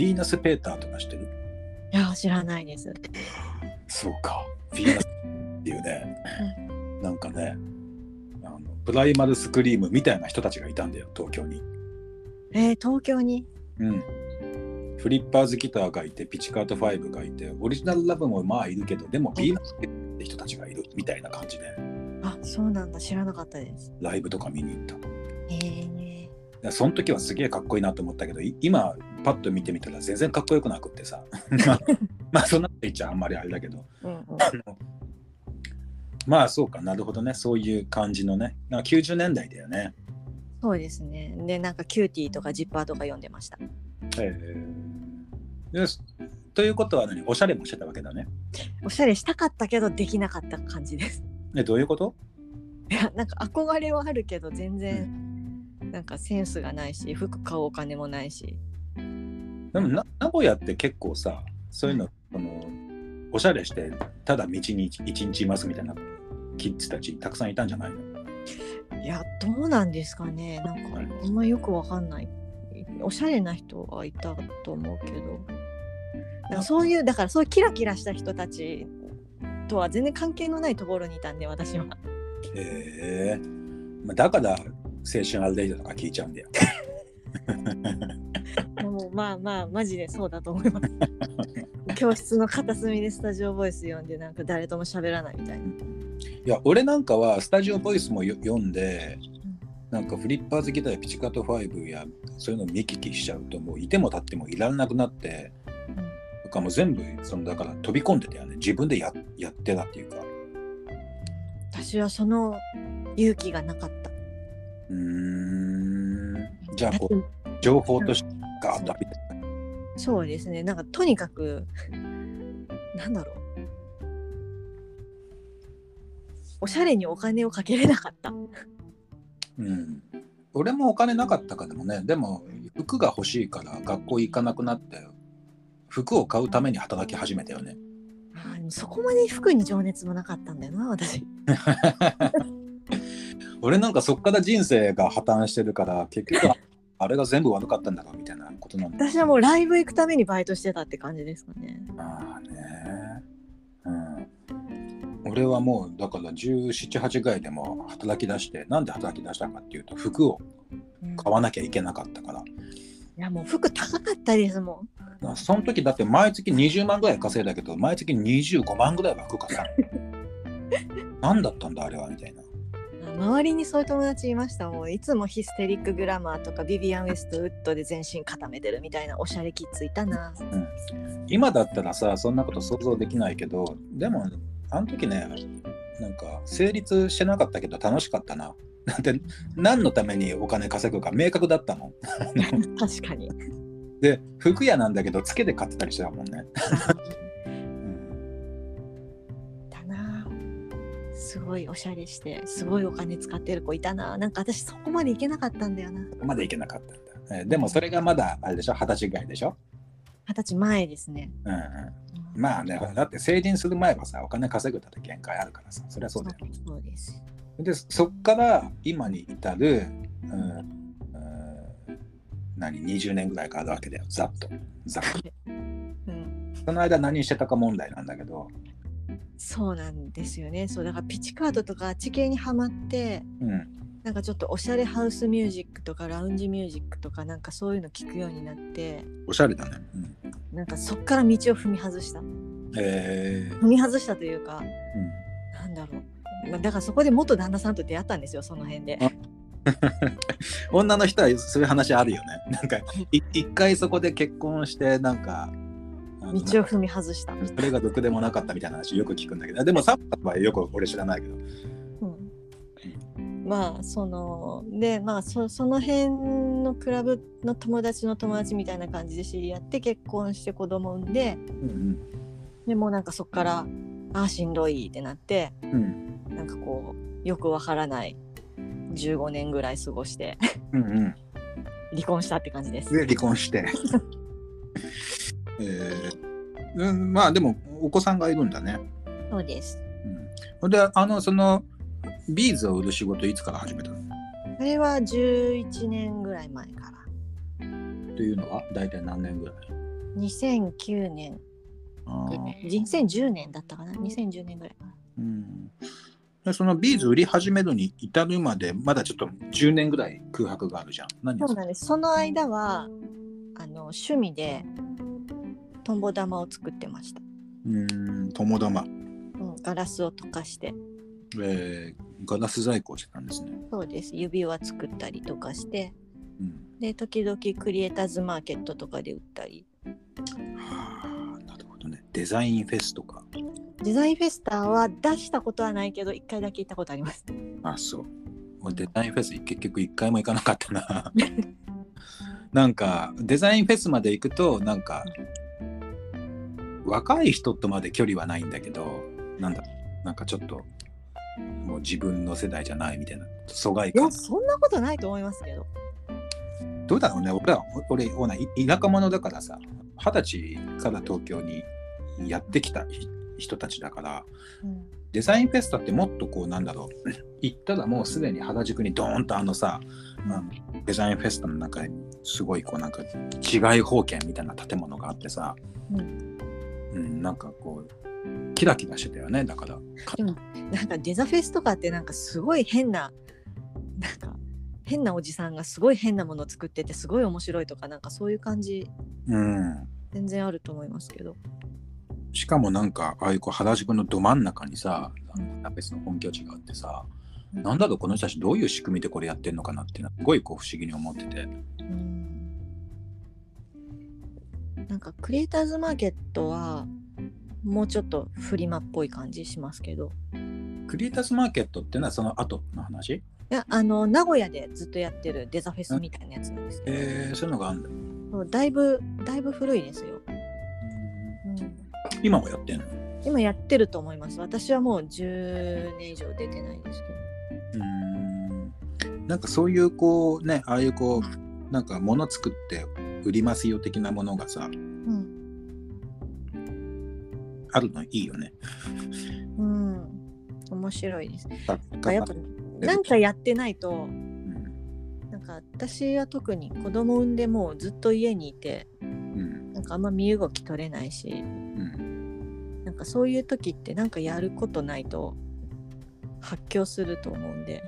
ィーナス・ペーターとかしてる？や知らないです。そうか。ヴィーナスっていうね。なんかねあのプライマルスクリームみたいな人たちがいたんだよ東京に。えー、東京に？うんフリッパーズギターがいてピチカート5がいてオリジナルラブもまあいるけどでもビーナスって人たちがいるみたいな感じで。あそうなんだ。知らなかったです。ライブとか見に行った。へえ。その時はすげえかっこいいなと思ったけどい今パッと見てみたら全然かっこよくなくってさ。まあまあそんなこと言っちゃあんまりあれだけど。うんうん。まあそうかなるほどね。そういう感じのね。なんか90年代だよね。そうですね。でなんかキューティーとかジッパーとか読んでましたええよしということは何？おしゃれもしてたわけだね。おしゃれしたかったけどできなかった感じです。えどういうこと？いやなんか憧れはあるけど全然なんかセンスがないし服買うお金もないし。でもな名古屋って結構さそういうの、このおしゃれしてただ道に一日いますみたいなキッズたちたくさんいたんじゃないの？いやどうなんですかね。なんかはい。あんまよくわかんないおしゃれな人はいたと思うけど。なんかそういうだからそういうキラキラした人たちとは全然関係のないところにいたんで私は。へえ。まあだから青春アルデイドとか聞いちゃうんだよ。もうまあまあマジでそうだと思います。教室の片隅でスタジオボイス読んでなんか誰とも喋らないみたいな。いや俺なんかはスタジオボイスもよ読んでなんかフリッパーズギターやピチカート5やそういうのを見聞きしちゃうともういても立ってもいられなくなってなんかもう全部そのだから飛び込んでたよね。自分でややってたっていうか。私はその勇気がなかった。うーん。じゃあこう情報としてガーッと浴びてそうですね。なんかとにかくなんだろう。おしゃれにお金をかけれなかったうん。俺もお金なかったかでもねでも服が欲しいから学校行かなくなって服を買うために働き始めたよね。そこまで服に情熱もなかったんだよな私。俺なんかそっから人生が破綻してるから結局はあれが全部悪かったんだろうみたいなことなんだ私はもうライブ行くためにバイトしてたって感じですかね。まあね。うん俺はもうだから1718ぐらいでも働き出してなんで働き出したかっていうと服をうん。買わなきゃいけなかったから、いやもう服高かったですもん。その時だって毎月20万ぐらい稼いだけど毎月25万ぐらいは服買った。何だったんだあれはみたいな。周りにそういう友達いましたもういつもヒステリックグラマーとかビビアン・ウェストウッドで全身固めてるみたいなおしゃれキッズいたな。今だったらさそんなこと想像できないけどでもあの時ねなんか成立してなかったけど楽しかったな。だって何のためにお金稼ぐか明確だったの。確かに。で服屋なんだけどつけて買ってたりしてたもんね、うんだな。すごいおしゃれしてすごいお金使ってる子いたな。なんか私そこまでいけなかったんだよな。そこまでいけなかったんだ、えーでもそれがまだあれでしょ？二十歳ぐらいでしょ、二十歳前ですね。うんうん、まあねだって成人する前はさお金稼ぐだって限界あるからさそりゃそうだよ。そうです。でそっから今に至る、うんうん、何20年ぐらいかあるわけだよ。ざっと。ざっと。うん。その間何してたか問題なんだけど、そうなんですよね。そうだからピチカートとか地形にはまってうん、なんかちょっとおしゃれハウスミュージックとかラウンジミュージックとかなんかそういうの聞くようになっておしゃれだね、うん。なんかそっから道を踏み外した。えー。踏み外したというかうん。なんだろう。まあだからそこで元旦那さんと出会ったんですよその辺で。あ。女の人はそういう話あるよね。なんかい一回そこで結婚してなんか道を踏み外した、それが毒でもなかったみたいな話よく聞くんだけど。でもサッカーはよく俺知らないけど。うん、まあそのでまあそその辺のクラブの友達の友達みたいな感じで知り合って結婚して子供産んでうんでもうなんかそっからああしんどいってなってうんうんなんかこうよくわからない15年ぐらい過ごしてうんうん離婚したって感じです。で離婚して えーうん、まあでもお子さんがいるんだね。そうです。うん、であのそのビーズを売る仕事いつから始めたの？っそれは11年ぐらい前から。ていうのは大体何年ぐらい？2009年、あー2010年だったかな ?2010 年ぐらいかな。うんでそのビーズ売り始めるに至るまでまだちょっと10年ぐらい空白があるじゃん。何そうなんです。その間はあの趣味でトンボ玉を作ってました、うーん友玉、うん、ガラスを溶かしてえーガラス細工をしてたんですね。そうです指輪作ったりとかしてうん、で時々クリエイターズマーケットとかで売ったりはあなるほどね。デザインフェスとか。デザインフェスタは出したことはないけど1回だけ行ったことありますあそう。俺デザインフェス結局一回も行かなかったな。なんかデザインフェスまで行くとなんか若い人とまで距離はないんだけどなんだなんかちょっともう自分の世代じゃないみたいな疎外感。いやそんなことないと思いますけど。どうだろうね。俺は俺ほない田舎者だからさ二十歳から東京にやってきたひ人たちだからうん。デザインフェスタってもっとこうなんだろう 行ったらもうすでに原宿にドーンとあのさ、うんデザインフェスタの中にすごいこうなんか違い保険みたいな建物があってさ、ううん、なんかこうキラキラしてたよね。だから。でもなんかデザフェスとかってなんかすごい変ななんか変なおじさんがすごい変なものを作っててすごい面白いとかなんかそういう感じうん。全然あると思いますけど。しかもなんかああいうこう原宿のど真ん中にさなんか別の本拠地があってさ、うん。なんだろうこの人たちどういう仕組みでこれやってんのかなっていうのはすごいこう不思議に思ってて。うん。なんかクリエイターズマーケットはもうちょっとフリマっぽい感じしますけど。クリエイターズマーケットっていうのはその後の話？いやあの名古屋でずっとやってるデザフェスみたいなやつなんですけど、えー、そういうのがあるんだ、そうだいぶだいぶ古いですよ、うん、今もやってんの？今やってると思います。私はもう10年以上出てないですけど。うーん。なんかそういうこうねああいうこうなんか物作って売りますよ的なものがさうんあるのいいよね。うん。面白いです。作なんかやっぱなんかやってないとうん。なんか私は特に子供産んでもうずっと家にいてうん。なんかあんま身動き取れないしうん。なんかそういう時ってなんかやることないと発狂すると思うんで。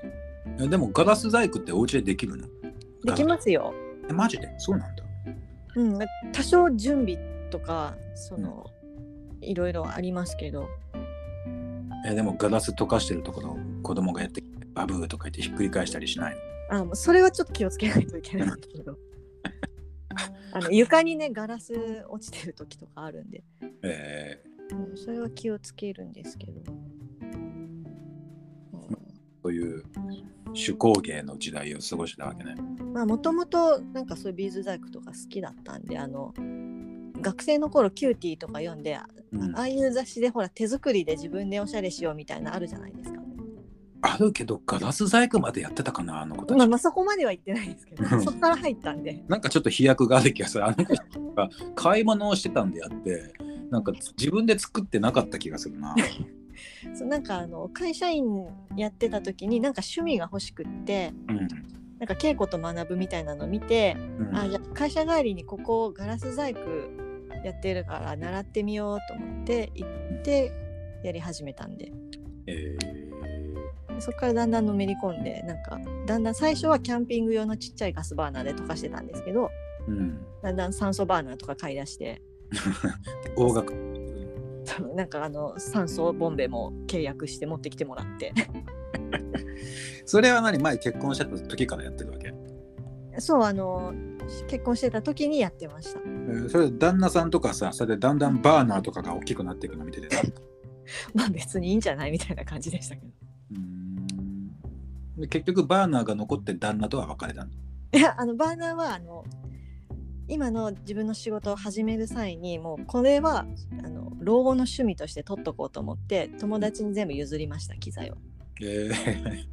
えでもガラス細工ってお家でできるの？できますよ、えマジで？そうなんだ。うん、多少準備とかその、いろいろありますけど。えでもガラス溶かしてるところを子供がやってバブーとか言ってひっくり返したりしないの？あそれはちょっと気をつけないといけないんですけど。あの床にねガラス落ちてる時とかあるんで、えうん、それは気をつけるんですけど、そういう手工芸の時代を過ごしたわけね。まあもともとなんかそういうビーズ細工とか好きだったんであの学生の頃キューティーとか読んで、あうんああいう雑誌でほら手作りで自分でおしゃれしようみたいなあるじゃないですか。あるけどガラス細工までやってたかなあの子たち。まあ、まあそこまでは言ってないですけどうんそこから入ったんでなんかちょっと飛躍がある気がする。あの子が買い物をしてたんであって、なんか自分で作ってなかった気がするな。そうなんかあの会社員やってた時になんか趣味が欲しくってうん。なんか稽古と学ぶみたいなのを見て、うんあじゃあ会社帰りにここガラス細工やってるから習ってみようと思って行ってやり始めたんで。えそこからだんだんのめり込んでなんかだんだん最初はキャンピング用のちっちゃいガスバーナーで溶かしてたんですけどーうん。だんだん酸素バーナーとか買い出して。大学。そうなんかあの酸素ボンベも契約して持ってきてもらって。それは何？前結婚してた時からやってるわけ、そうあの結婚してた時にやってましたえーそれ旦那さんとかさ、それでだんだんバーナーとかが大きくなっていくの見てて。まあ別にいいんじゃないみたいな感じでしたけどうーんで結局バーナーが残って旦那とは別れたの？いやあのバーナーはあの今の自分の仕事を始める際にもうこれはあの老後の趣味として取っとこうと思って友達に全部譲りました機材を。えー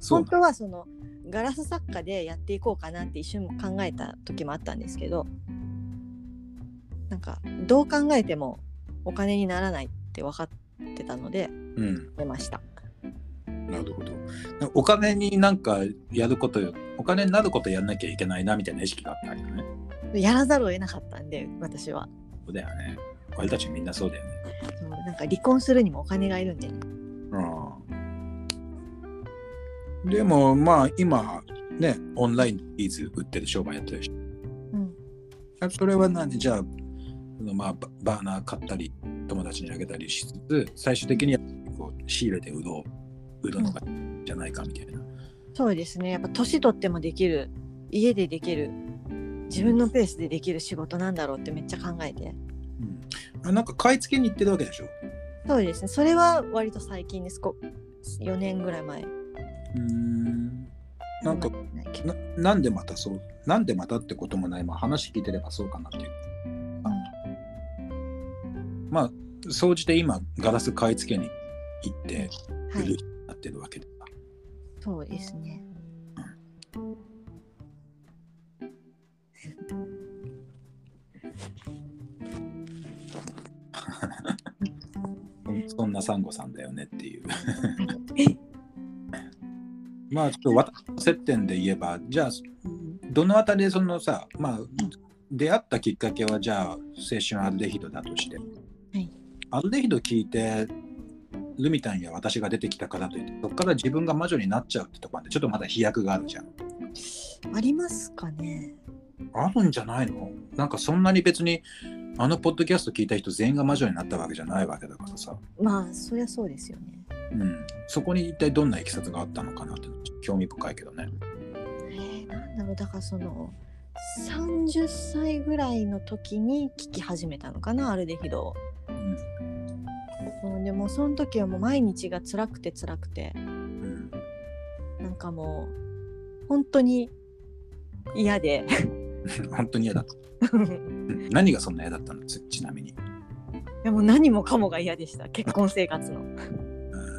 本当はそのガラス作家でやっていこうかなって一瞬考えた時もあったんですけどなんかどう考えてもお金にならないって分かってたのでうん、出ました。なるほど。お金になんかやることよ、お金になることやんなきゃいけないなみたいな意識があったりよね。やらざるを得なかったんで私はそうだよね。俺たちみんなそうだよね。そうなんか離婚するにもお金がいるんで、ね、うん。でもまあ今ね、オンラインでビーズ売ってる商売やってるし。うん。あそれは何？じゃあのまあババーナー買ったり友達にあげたりしつつ最終的にはこう仕入れてうどう。どのがじゃないかみたいな、そうですね。やっぱ年取ってもできる家でできる自分のペースでできる仕事なんだろうってめっちゃ考えて。うん、あなんか買い付けに行ってるわけでしょ？そうですね。それは割と最近です。こ4年ぐらい前うん。なんかなななんでまたそうなんでまたってこともない、まあ、話聞いてればそうかなっていう。まあ総じて今ガラス買い付けに行って売るになってるわけでさ、そうですね。そんなサンゴさんだよねっていう まあちょっと私の接点で言えばじゃあどのあたりでそのさまあ出会ったきっかけはじゃあ青春アルデヒドだとして、はい。アルデヒド聞いてルミタンや私が出てきたからといってそこから自分が魔女になっちゃうってとこまでちょっとまだ飛躍があるじゃん。ありますかね。あるんじゃないの？なんかそんなに別にあのポッドキャスト聞いた人全員が魔女になったわけじゃないわけだからさ、まあそりゃそうですよねうん、そこに一体どんないきさつがあったのかなって興味深いけどね。えー、なんだろうだからその30歳ぐらいの時に聞き始めたのかなアルデヒドをうん。うんでもその時はもう毎日が辛くて辛くて。うん。なんかもう本当に嫌で。本当に嫌だ。った。うん。何がそんな嫌だったの？ちちなみに、いやもう何もかもが嫌でした結婚生活の。うん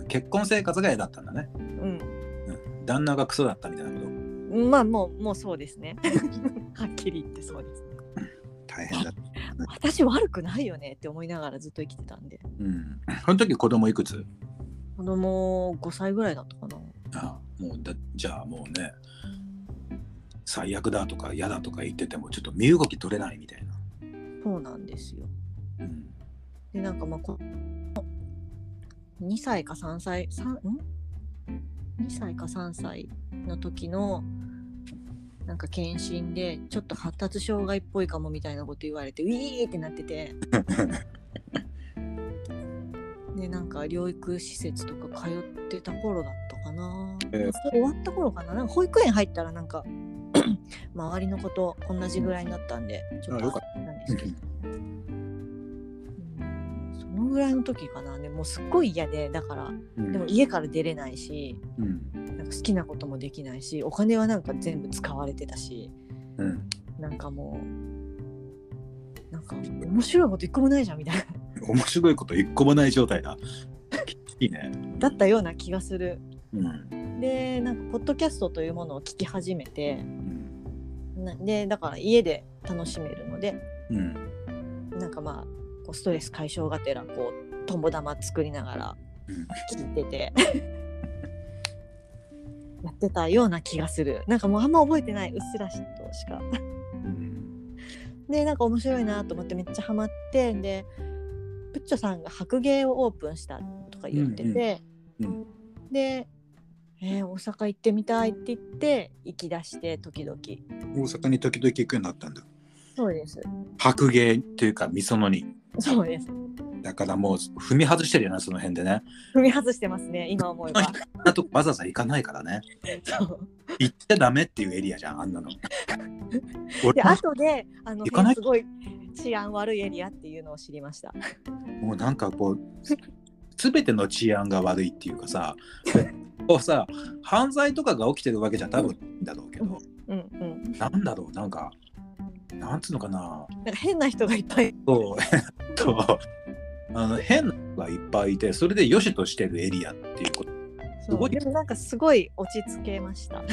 結婚生活が嫌だったんだね。うんうん旦那がクソだったみたいなこと。まあもうもうそうですね はっきり言ってそうですね大変だった。私悪くないよねって思いながらずっと生きてたんでうん。その時子供いくつ？子供5歳ぐらいだったかなあもうだじゃあもうね最悪だとか嫌だとか言っててもちょっと身動き取れないみたいな。そうなんですようんでなんかまあこ2歳か3歳3ん？2歳か3歳の時のなんか検診でちょっと発達障害っぽいかもみたいなこと言われてウィーってなってて。でなんか療育施設とか通ってた頃だったかな、えー。終わった頃かな。なんか保育園入ったらなんか 周りの子と同じぐらいになったんでちょっとあった。んですけどのぐらいの時かなでもうすっごい嫌でだからうんでも家から出れないしうんなんか好きなこともできないしお金はなんか全部使われてたしうんなんかもうなんか面白いこと一個もないじゃんみたいな 面白いこと一個もない状態だ。いいね。だったような気がするうん。でなんかポッドキャストというものを聞き始めてうん。なでだから家で楽しめるのでうん。なんかまあこうストレス解消がてらこうとんぼ玉作りながらうん。聞いてて。やってたような気がする。なんかもうあんま覚えてない。うっすらしとしか。うん。でなんか面白いなと思ってめっちゃハマってでプッチョさんが白芸をオープンしたとか言ってて、うんで、えー大阪行ってみたいって言って行き出して時々。大阪に時々行くようになったんだ。そうです。白芸っていうかみそのに。そうです。だからもう踏み外してるよなその辺でね。踏み外してますね今思えば。あとわざわざ行かないからね。そう。行っちゃダメっていうエリアじゃんあんなの。俺で後であのすごい治安悪いエリアっていうのを知りました。もうなんかこう全ての治安が悪いっていうかさこうさ犯罪とかが起きてるわけじゃ多分だろうけど、うんうん。なんだろうなんかなんつうのかな？なんか変な人がいっぱい。そう。とあの変な人がいっぱいいてそれで良しとしてるエリアっていうこと。そすごい。うでもなんかすごい落ち着けました。あ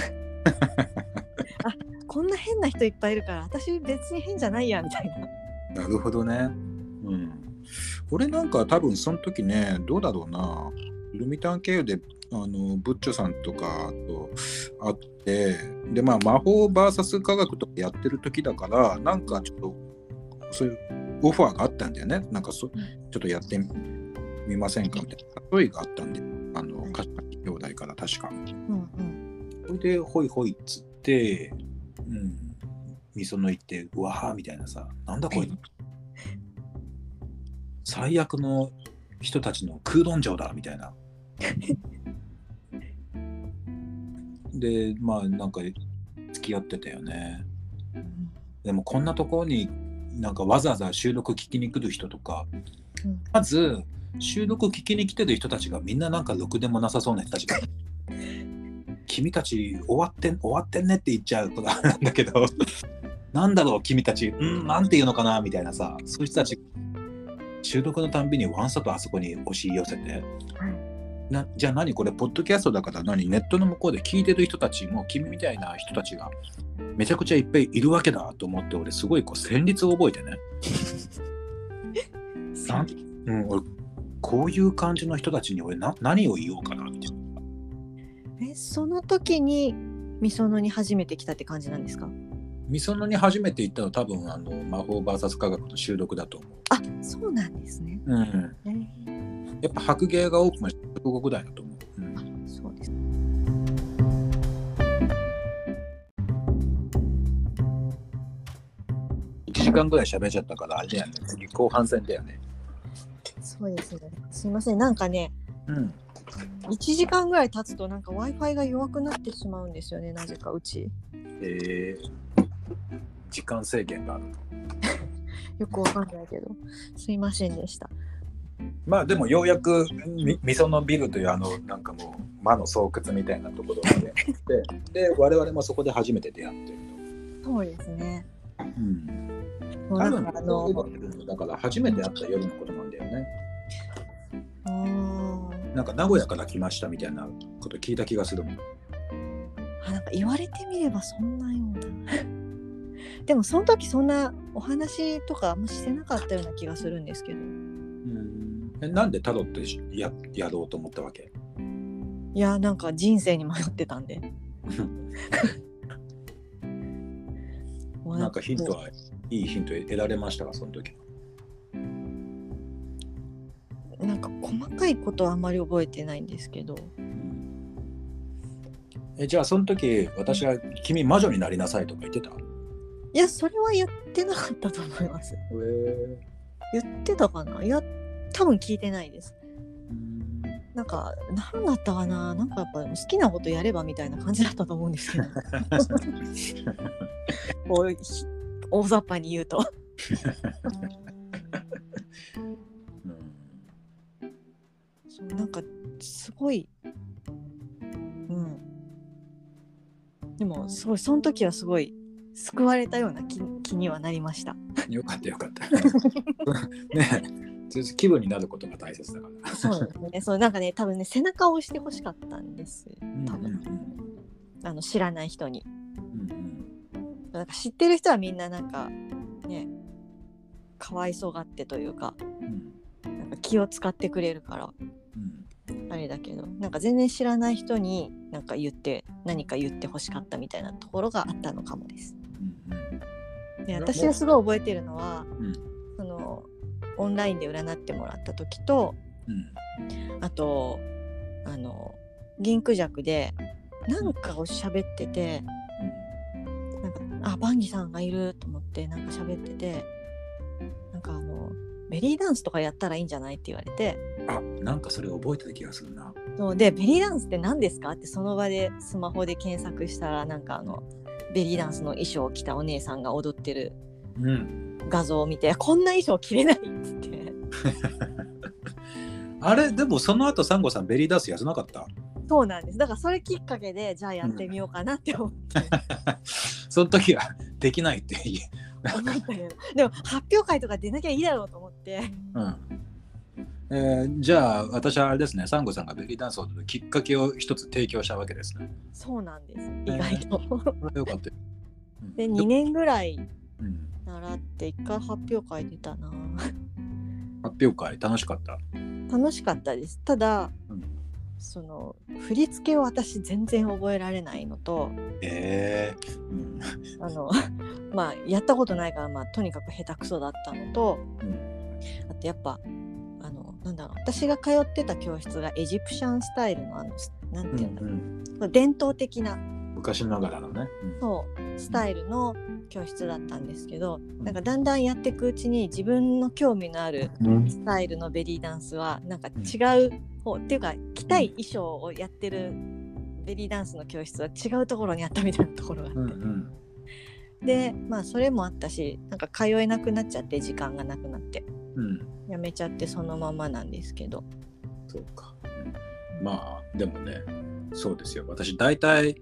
こんな変な人いっぱいいるから私別に変じゃないやみたいな。なるほどね。うん。俺なんか多分その時ね、どうだろうな。ルミタン経由で、あの、ブッチョさんとかと会って、で、まあ、魔法 VS 科学とかやってる時だから、なんかちょっと、そういうオファーがあったんだよね。なんかそ、ちょっとやってみみませんか？みたいな。誘いがあったんで、あの、兄弟から確か。うんうん。それで、ほいほいっつって、うん、みその行って、うわーみたいなさ、なんだこれ、最悪の人たちの空論城だみたいな。でまあなんか付き合ってたよね。でもこんなところになんかわざわざ収録聞きに来る人とか、うん。まず収録聞きに来てる人たちがみんななんかろくでもなさそうな人たちが 君たち終わってん終わってんねって言っちゃうことなんだけどなんだろう君たち。うんなんて言うのかなみたいなさそういう人たち収録のたんびにワンサとあそこに押し寄せてなじゃあ何これポッドキャストだから何？ネットの向こうで聞いてる人たちも君みたいな人たちがめちゃくちゃいっぱいいるわけだと思って俺すごいこう旋律を覚えてね、なん？うん、俺こういう感じの人たちに俺な何を言おうかなみたいなえその時にみそのに初めて来たって感じなんですか？みそのに初めて行ったの多分あの魔法 VS 科学の収録だと思あそうなんですね。う、うん、えーやっぱ白芸がオープンしたぐらいだと思う、うんそうです。1時間ぐらい喋っちゃったからあれだよね次後半戦だよねそうですね。すいません。なんかね、うん1時間ぐらい経つとなんか Wi-Fi が弱くなってしまうんですよね。なぜかうち。えー時間制限があると よくわかんないけど。すいませんでした。まあでもようやくみみそのビルというあのなんかもう魔の巣窟みたいなところまで行ってで我々もそこで初めて出会ってるそうですね。と、うん、もうあの、だから初めて会った夜のことなんだよねなんか名古屋から来ましたみたいなこと聞いた気がするもんあなんか言われてみればそんなような。でもその時そんなお話とかあんましてなかったような気がするんですけど。うんえなんでタロットややろうと思ったわけ？いやなんか人生に迷ってたんで。なんかヒントはいいヒント得られましたか？その時なんか細かいことはあんまり覚えてないんですけど。えじゃあその時私は「君魔女になりなさい」とか言ってた？いやそれは言ってなかったと思います。へえ言ってたかな？いや多分聞いてないです。なんか何だったかな？なんかやっぱ好きなことやればみたいな感じだったと思うんですけど こうひ大雑把に言うと。そうなんかすごいうん。でもすごいその時はすごい救われたような気気にはなりました。よかったよかった。ねえ、気分になることが大切だから。そうですねそう。なんかね多分ね背中を押してほしかったんです多分あの知らない人にう。んなんか知ってる人はみんななんかねかわいそうがってという。かうんなんか気を使ってくれるからあれだけどなんか全然知らない人になんか言って何か言ってほしかったみたいなところがあったのかもです。でや私はすごい覚えてるのは、うんオンラインで占ってもらった時とあとあの銀クジャクでなんかを喋っててなんかあバンギさんがいると思ってなんか喋っててなんかあのベリーダンスとかやったらいいんじゃないって言われてあ、なんかそれ覚えてた気がするな。そうでベリーダンスって何ですかってその場でスマホで検索したらなんかあのベリーダンスの衣装を着たお姉さんが踊ってるうん。画像を見てこんな衣装着れないっつって。あれ、でもその後サンゴさんベリーダンスやらなかった？そうなんです。だからそれきっかけでじゃあやってみようかなって思って、その時はできないって言え。思ったけどでも発表会とか出なきゃいいだろうと思って。うん。えーじゃあ私はあれですね、サンゴさんがベリーダンスを踊るきっかけを一つ提供したわけですね。そうなんです。ー。意外と。これよかったで2年ぐらいうん習って1回発表会出たな。発表会楽しかった？楽しかったです。ただ、うん。その振り付けを私全然覚えられないのとえー。うん。あの まあやったことないから、まあ、とにかく下手くそだったのと、うん。あとやっぱあのなんだろう私が通ってた教室がエジプシャンスタイルのあのなんていうんだろう、うん伝統的な昔ながらのね。そう。スタイルの教室だったんですけどなんかだんだんやっていくうちに自分の興味のあるうん。スタイルのベリーダンスはなんか違う方、っていうか着たい衣装をやってるベリーダンスの教室は違うところにあったみたいなところがあって、うんうん。でまあそれもあったしなんか通えなくなっちゃって時間がなくなって。うん。やめちゃってそのままなんですけど。そうか。うん。まあでもねそうですよ。私大体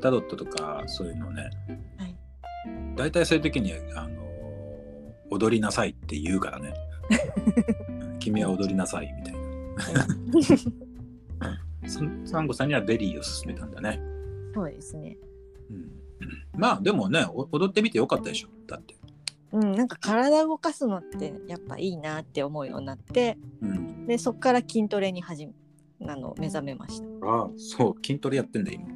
タロットとかそういうのね、はい。大体そういう時にあの踊りなさいって言うからね。君は踊りなさいみたいな。サンゴさんにはベリーを勧めたんだね、そうですね。うん、まあでもねお踊ってみてよかったでしょ。だって、うんなんか体動かすのってやっぱいいなって思うようになってうん、でそっから筋トレに始めあの目覚めました。ああそう筋トレやってんだ今、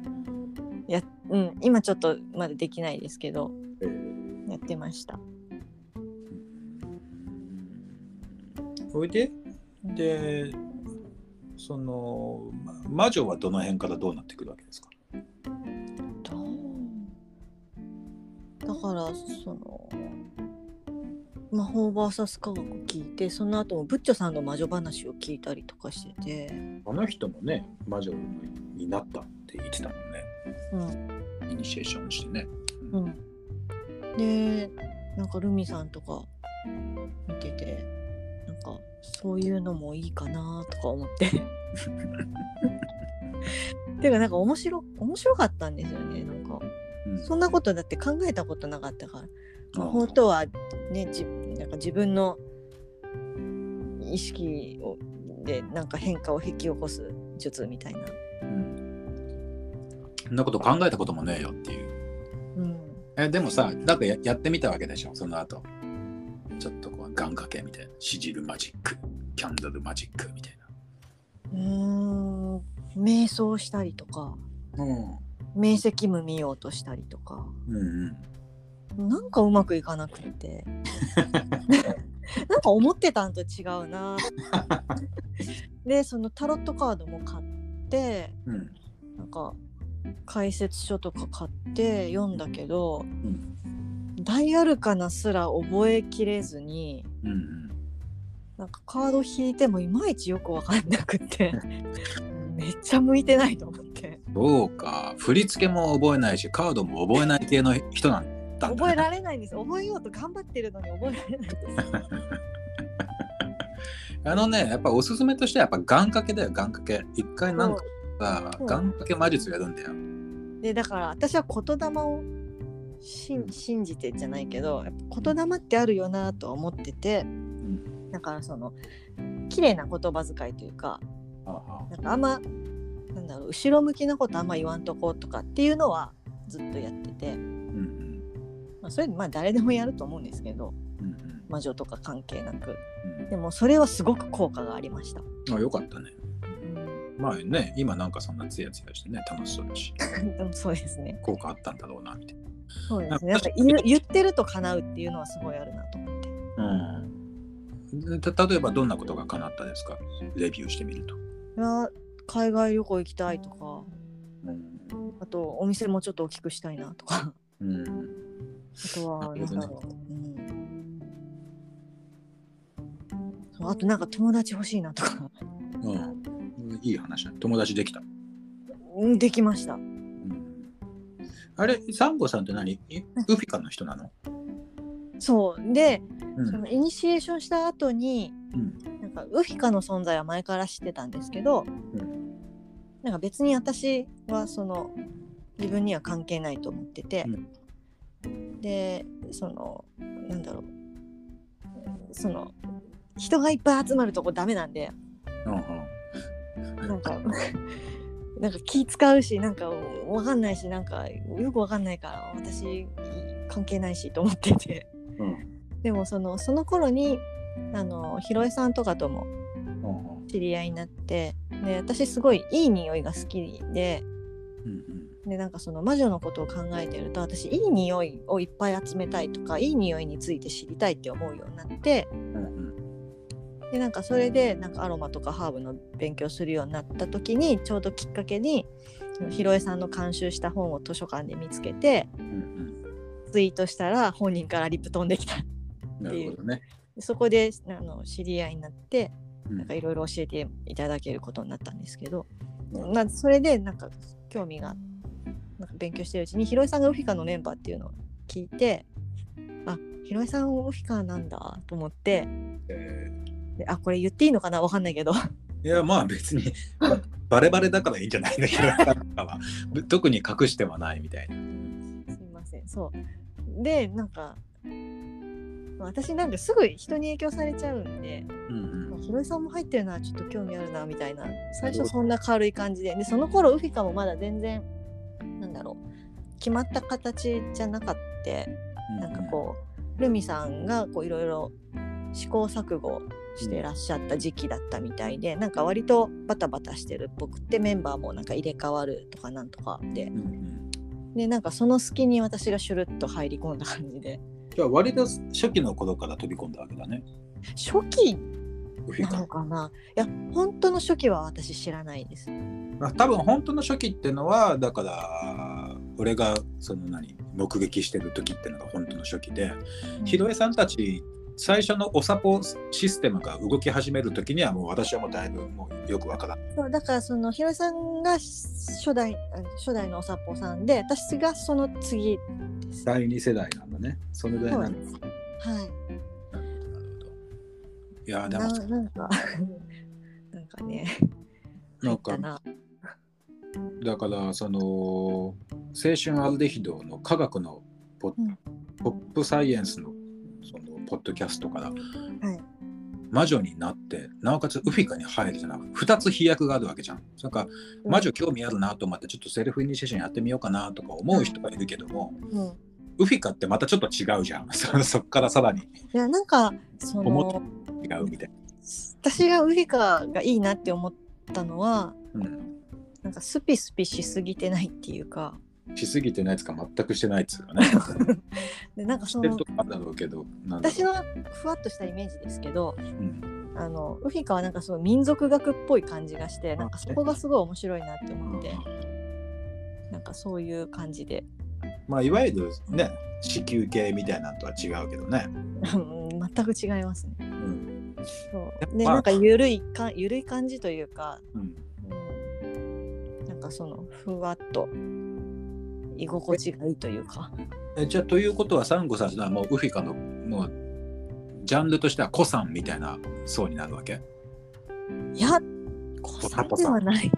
や、うん、今ちょっとまだできないですけどえー。やってました。おいで？でそのま魔女はどの辺からどうなってくるわけですか？だからその魔法 VS 科学聞いてその後もブッチョさんの魔女話を聞いたりとかしてて、あの人もね魔女になったって言ってたねうん。イニシエーションしてね、うん、でなんかルミさんとか見ててなんかそういうのもいいかなとか思って。ていうかなんか面白面白かったんですよねなんか。うん。そんなことだって考えたことなかったから。本当はねじなんか自分の意識をでなんか変化を引き起こす術みたいな、うんそんなこと考えたこともねえよっていう。うん、えでもさなんかややってみたわけでしょ？その後。ちょっとこう願掛けみたいな。シジルマジック。キャンドルマジックみたいうーん。瞑想したりとか。なうん。明晰夢見ようとしたりとか。うんうん。なんかうまくいかなくて。なんか思ってたんと違うな。でそのタロットカードも買ってうん。なんか解説書とか買って読んだけど、大アルカナすら覚えきれずにうんうん。なんかカード引いてもいまいちよく分かんなくて めっちゃ向いてないと思って。そうか。振り付けも覚えないしカードも覚えない系の人なんだ、ね、覚えられないんです。覚えようと頑張ってるのに覚えられないんです。あのねやっぱおすすめとしてはやっぱ願掛けだよ願掛け。一回なんかさそう願掛け魔術やるんだよ。でだから私は言霊を信信じてじゃないけど言霊ってあるよなとは思ってて、だからその綺麗な言葉遣いというかああ。なんかあんまなんだろう後ろ向きなことあんま言わんとこうとかっていうのはずっとやってて、うんまあ、それまあ誰でもやると思うんですけどうんうん。魔女とか関係なく。うん。でもそれはすごく効果がありました。あよかったね。うんまあね今なんかそんなツヤツヤしてね楽しそうだし。そうですね。効果あったんだろうなみたいそうですね。なんか言ってると叶うっていうのはすごいあるなと思って。な、うん、た例えばどんなことが叶ったですか？レビューしてみると、いや海外旅行行きたいとか。うん。あとお店もちょっと大きくしたいなとか。うん、あとはなんだろう、うん、あとなんか友達欲しいなとか。うん、いい話だ友達できた、うんできました。うん、あれサンゴさんって何？いウフィカの人なの、そう。で、うん。そのイニシエーションした後にうん。なんかウフィカの存在は前から知ってたんですけど、うん。なんか別に私はその自分には関係ないと思ってて、でそのなんだろう。その人がいっぱい集まるとこダメなんでうん なんか なんか気使うしなんかわかんないしなんかよくわかんないから私関係ないしと思ってて。うん。でもそのその頃にあのひろえさんとかともうんうん。知り合いになってで私すごいいい匂いが好きでうん。でなんかその魔女のことを考えてると私いい匂いをいっぱい集めたいとかいい匂いについて知りたいって思うようになってうんうんでなんかそれでなんかアロマとかハーブの勉強するようになった時にちょうどきっかけにひろえさんの監修した本を図書館で見つけてうんツイートしたら本人からリプ飛んできたう。ん、なるほどね。でそこであの知り合いになってうん。なんかいろいろ教えていただけることになったんですけど、なるほど。まあ、それでなんか興味がなんか勉強してるうちにひろえさんがウフィカのメンバーっていうのを聞いてあひろえさんウフィカなんだと思ってえであこれ言っていいのかな？わかんないけど。ー いやまあ別に。バレバレだからいいんじゃないんとかは。特に隠してはないみたいな。すいませんそう。でなんか私なんかすぐ人に影響されちゃうんでうんうん。ひろえさんも入ってるのはちょっと興味あるなみたいな。最初そんな軽い感じで。でその頃ウフィカもまだ全然なんだろう決まった形じゃなかって。なんかこうルミさんがこういろいろ試行錯誤してらっしゃった時期だったみたいで、なんか割とバタバタしてるっぽくてメンバーもなんか入れ替わるとかなんとかでうんうんでなんかその隙に私がシュルッと入り込んだ感じでじゃあ割と初期の頃から飛び込んだわけだね。初期なの。かないや本当の初期は私知らないです。まあ多分本当の初期ってのはだから俺がその何目撃してる時ってのが本当の初期で、ひろえさんたち最初のおサポシステムが動き始める時にはもう私はもうだいぶもうよくわからん。そうだからそのひろえさんが初代あ初代のおさっぽさんで私がその次。第二世代なんだね。それでなんだそうです。はい。なるほど。いやでもななんか なんかねなんかだからその青春アルデヒドの科学のポ,、うんポップサイエンスのポッドキャストからはい魔女になってなおかつウフィカに入るじゃな2つ飛躍があるわけじゃん。なんか魔女興味あるなと思ってちょっとセルフイニシエーションやってみようかなとか思う人がいるけども、うん、ウフィカってまたちょっと違うじゃん。そそっからさらにいやなんかそ思の違うみたい私がウフィカがいいなって思ったのはな。うんなんかスピスピしすぎてないっていうかしすぎてないやつか全くしてないっつうかね。でなんかしその私のふわっとしたイメージですけどう。うんあのウフィカはなんかその民族学っぽい感じがしてなんかそこがすごい面白いなって思ってなんかそういう感じでまあいわゆるね子宮系みたいなのとは違うけどね。うん全く違いますね。うんそうでまあなんかゆるいかゆるい感じというか、うん、うん、なんかそのふわっと居心地がいいというか。えじゃあということはサンゴさんはもうウフィカのもうジャンルとしてはコさんみたいな層になるわけ？いや、子さんではない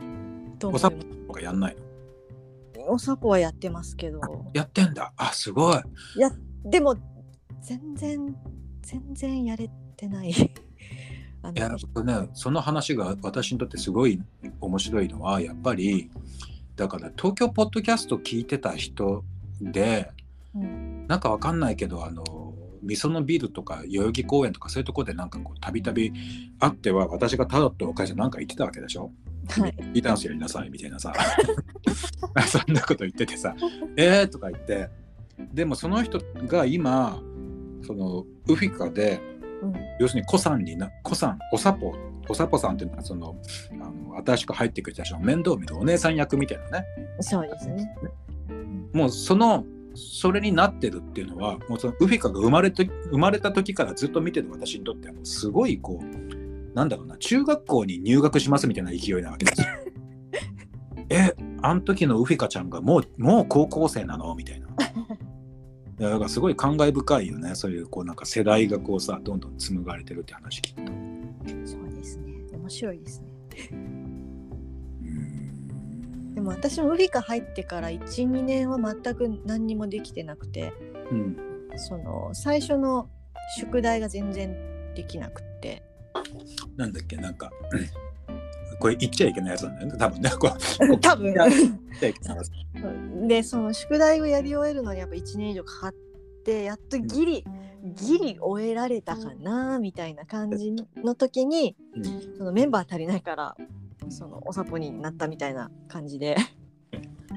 と思いおさます。とかやんないの？おさぽはやってますけど、やってんだあすごいでも全然全然やれてない。あいやのねその話が私にとってすごい面白いのはやっぱりだから東京ポッドキャスト聞いてた人でうん。なんかわかんないけどあのみそのビルとか代々木公園とかそういうところでなんかこうたびたび会っては私がタロットを返してなんか言ってたわけでしょ？はい、リーダンスやりなさいみたいなさ。そんなこと言っててさ「えー!」とか言って。でもその人が今そのウフィカでうん。要するにコさんになコさんおさぽおさぽさんっていうのはそのあの新しく入ってくる人たちの面倒を見るお姉さん役みたいなねそうですね。もうそのそれになってるっていうのはもうそのウフィカが生まれと生まれた時からずっと見てる私にとってはすごいこうなんだろうな中学校に入学しますみたいな勢いなわけですよ。えあの時のウフィカちゃんがもうもう高校生なのみたいな。だからすごい感慨深いよねそういうこうなんか世代がこうさどんどん紡がれてるって話聞くと。面白いですね。でも私もウフィカ入ってから1、2年は全く何にもできてなくて、うんその最初の宿題が全然できなくって。なんだっけ？なんかこれ言っちゃいけないやつなんだよね。多分ね。こう 多分。でその宿題をやり終えるのにやっぱ1年以上かかってやっとギリ、ギリ終えられたかなみたいな感じの時にうんそのメンバー足りないからそのおサポになったみたいな感じで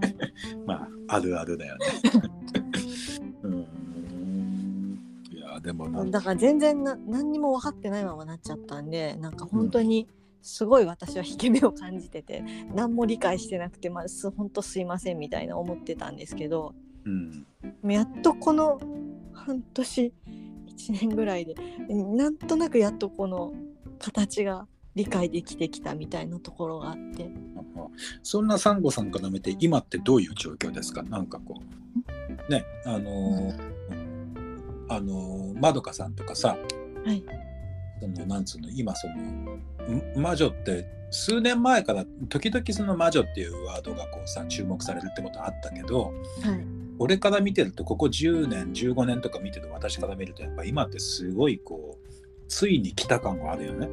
まあ、あるあるだよね。うーん。いや、でもなんだから全然な何にも分かってないままなっちゃったんでなんか本当にすごい私は引け目を感じてて何も理解してなくてまあす本当すいませんみたいな思ってたんですけどうん。やっとこの半年1年ぐらいでなんとなくやっとこの形が理解できてきたみたいなところがあって。そんなサンゴさんから見て今ってどういう状況ですか？なんかこう。ねあのーあのーまどかさんとかさはい。そのなんつうの今そのん魔女って数年前から時々その魔女っていうワードがこうさ注目されるってことあったけどはい俺から見てるとここ10年15年とか見てる私から見るとやっぱ今ってすごいこうついに来た感があるよね。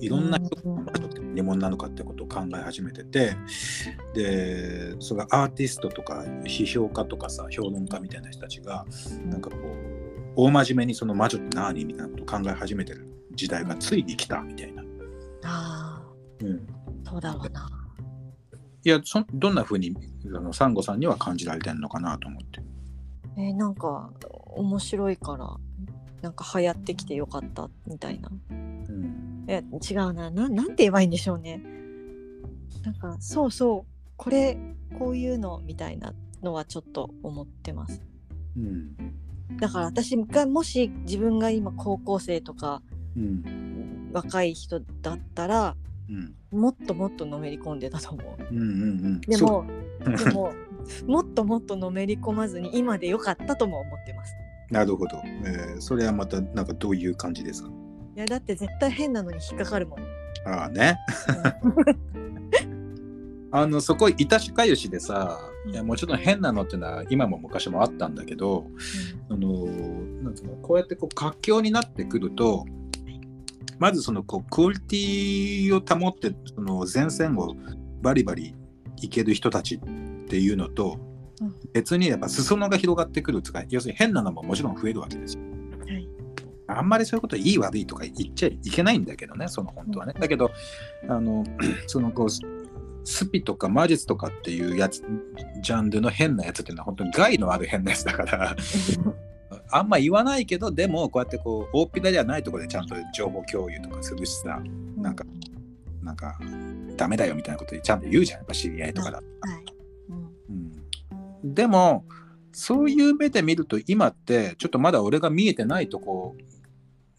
いろんな人が何者なのかってことを考え始めててでそれがアーティストとか批評家とかさ評論家みたいな人たちがなんかこう大真面目にその魔女って何みたいなことを考え始めてる時代がついに来たみたいな。あうん、あそうだろうな。いやそどんな風にあのサンゴさんには感じられてるのかなと思って。えーなんか面白いからなんか流行ってきてよかったみたいな。うんえ違うなななんて言えばいいんでしょうね。なんかそうそうこれこういうのみたいなのはちょっと思ってます。うんだから私がもし自分が今高校生とかうん若い人だったらうんもっともっとのめり込んでたと思う。うんうんうんでもでももっともっとのめり込まずに今でよかったとも思ってます。なるほど、えーそれはまたなんかどういう感じですか？いやだって絶対変なのに引っかかるもん。ああね。あのそこいたしかゆしでさいやもちろん変なのっていうのは今も昔もあったんだけどあのなんつうのこうやってこう活況になってくるとまずそのこうクオリティを保ってその前線をバリバリいける人たちっていうのと、うん別にやっぱ裾野が広がってくるとか要するに変なのももちろん増えるわけですよ。はいあんまりそういうこといい悪いとか言っちゃいけないんだけどねその本当はね。だけどあの そのこうスピとか魔術とかっていうやつジャンルの変なやつっていうのは本当に害のある変なやつだから あんま言わないけどでもこうやってこう大っぴらじゃないところでちゃんと情報共有とかするしさなんかなんかダメだよみたいなことちゃんと言うじゃんやっぱ知り合いとかだと。はい。うん。うん、でもそういう目で見ると今ってちょっとまだ俺が見えてないとこ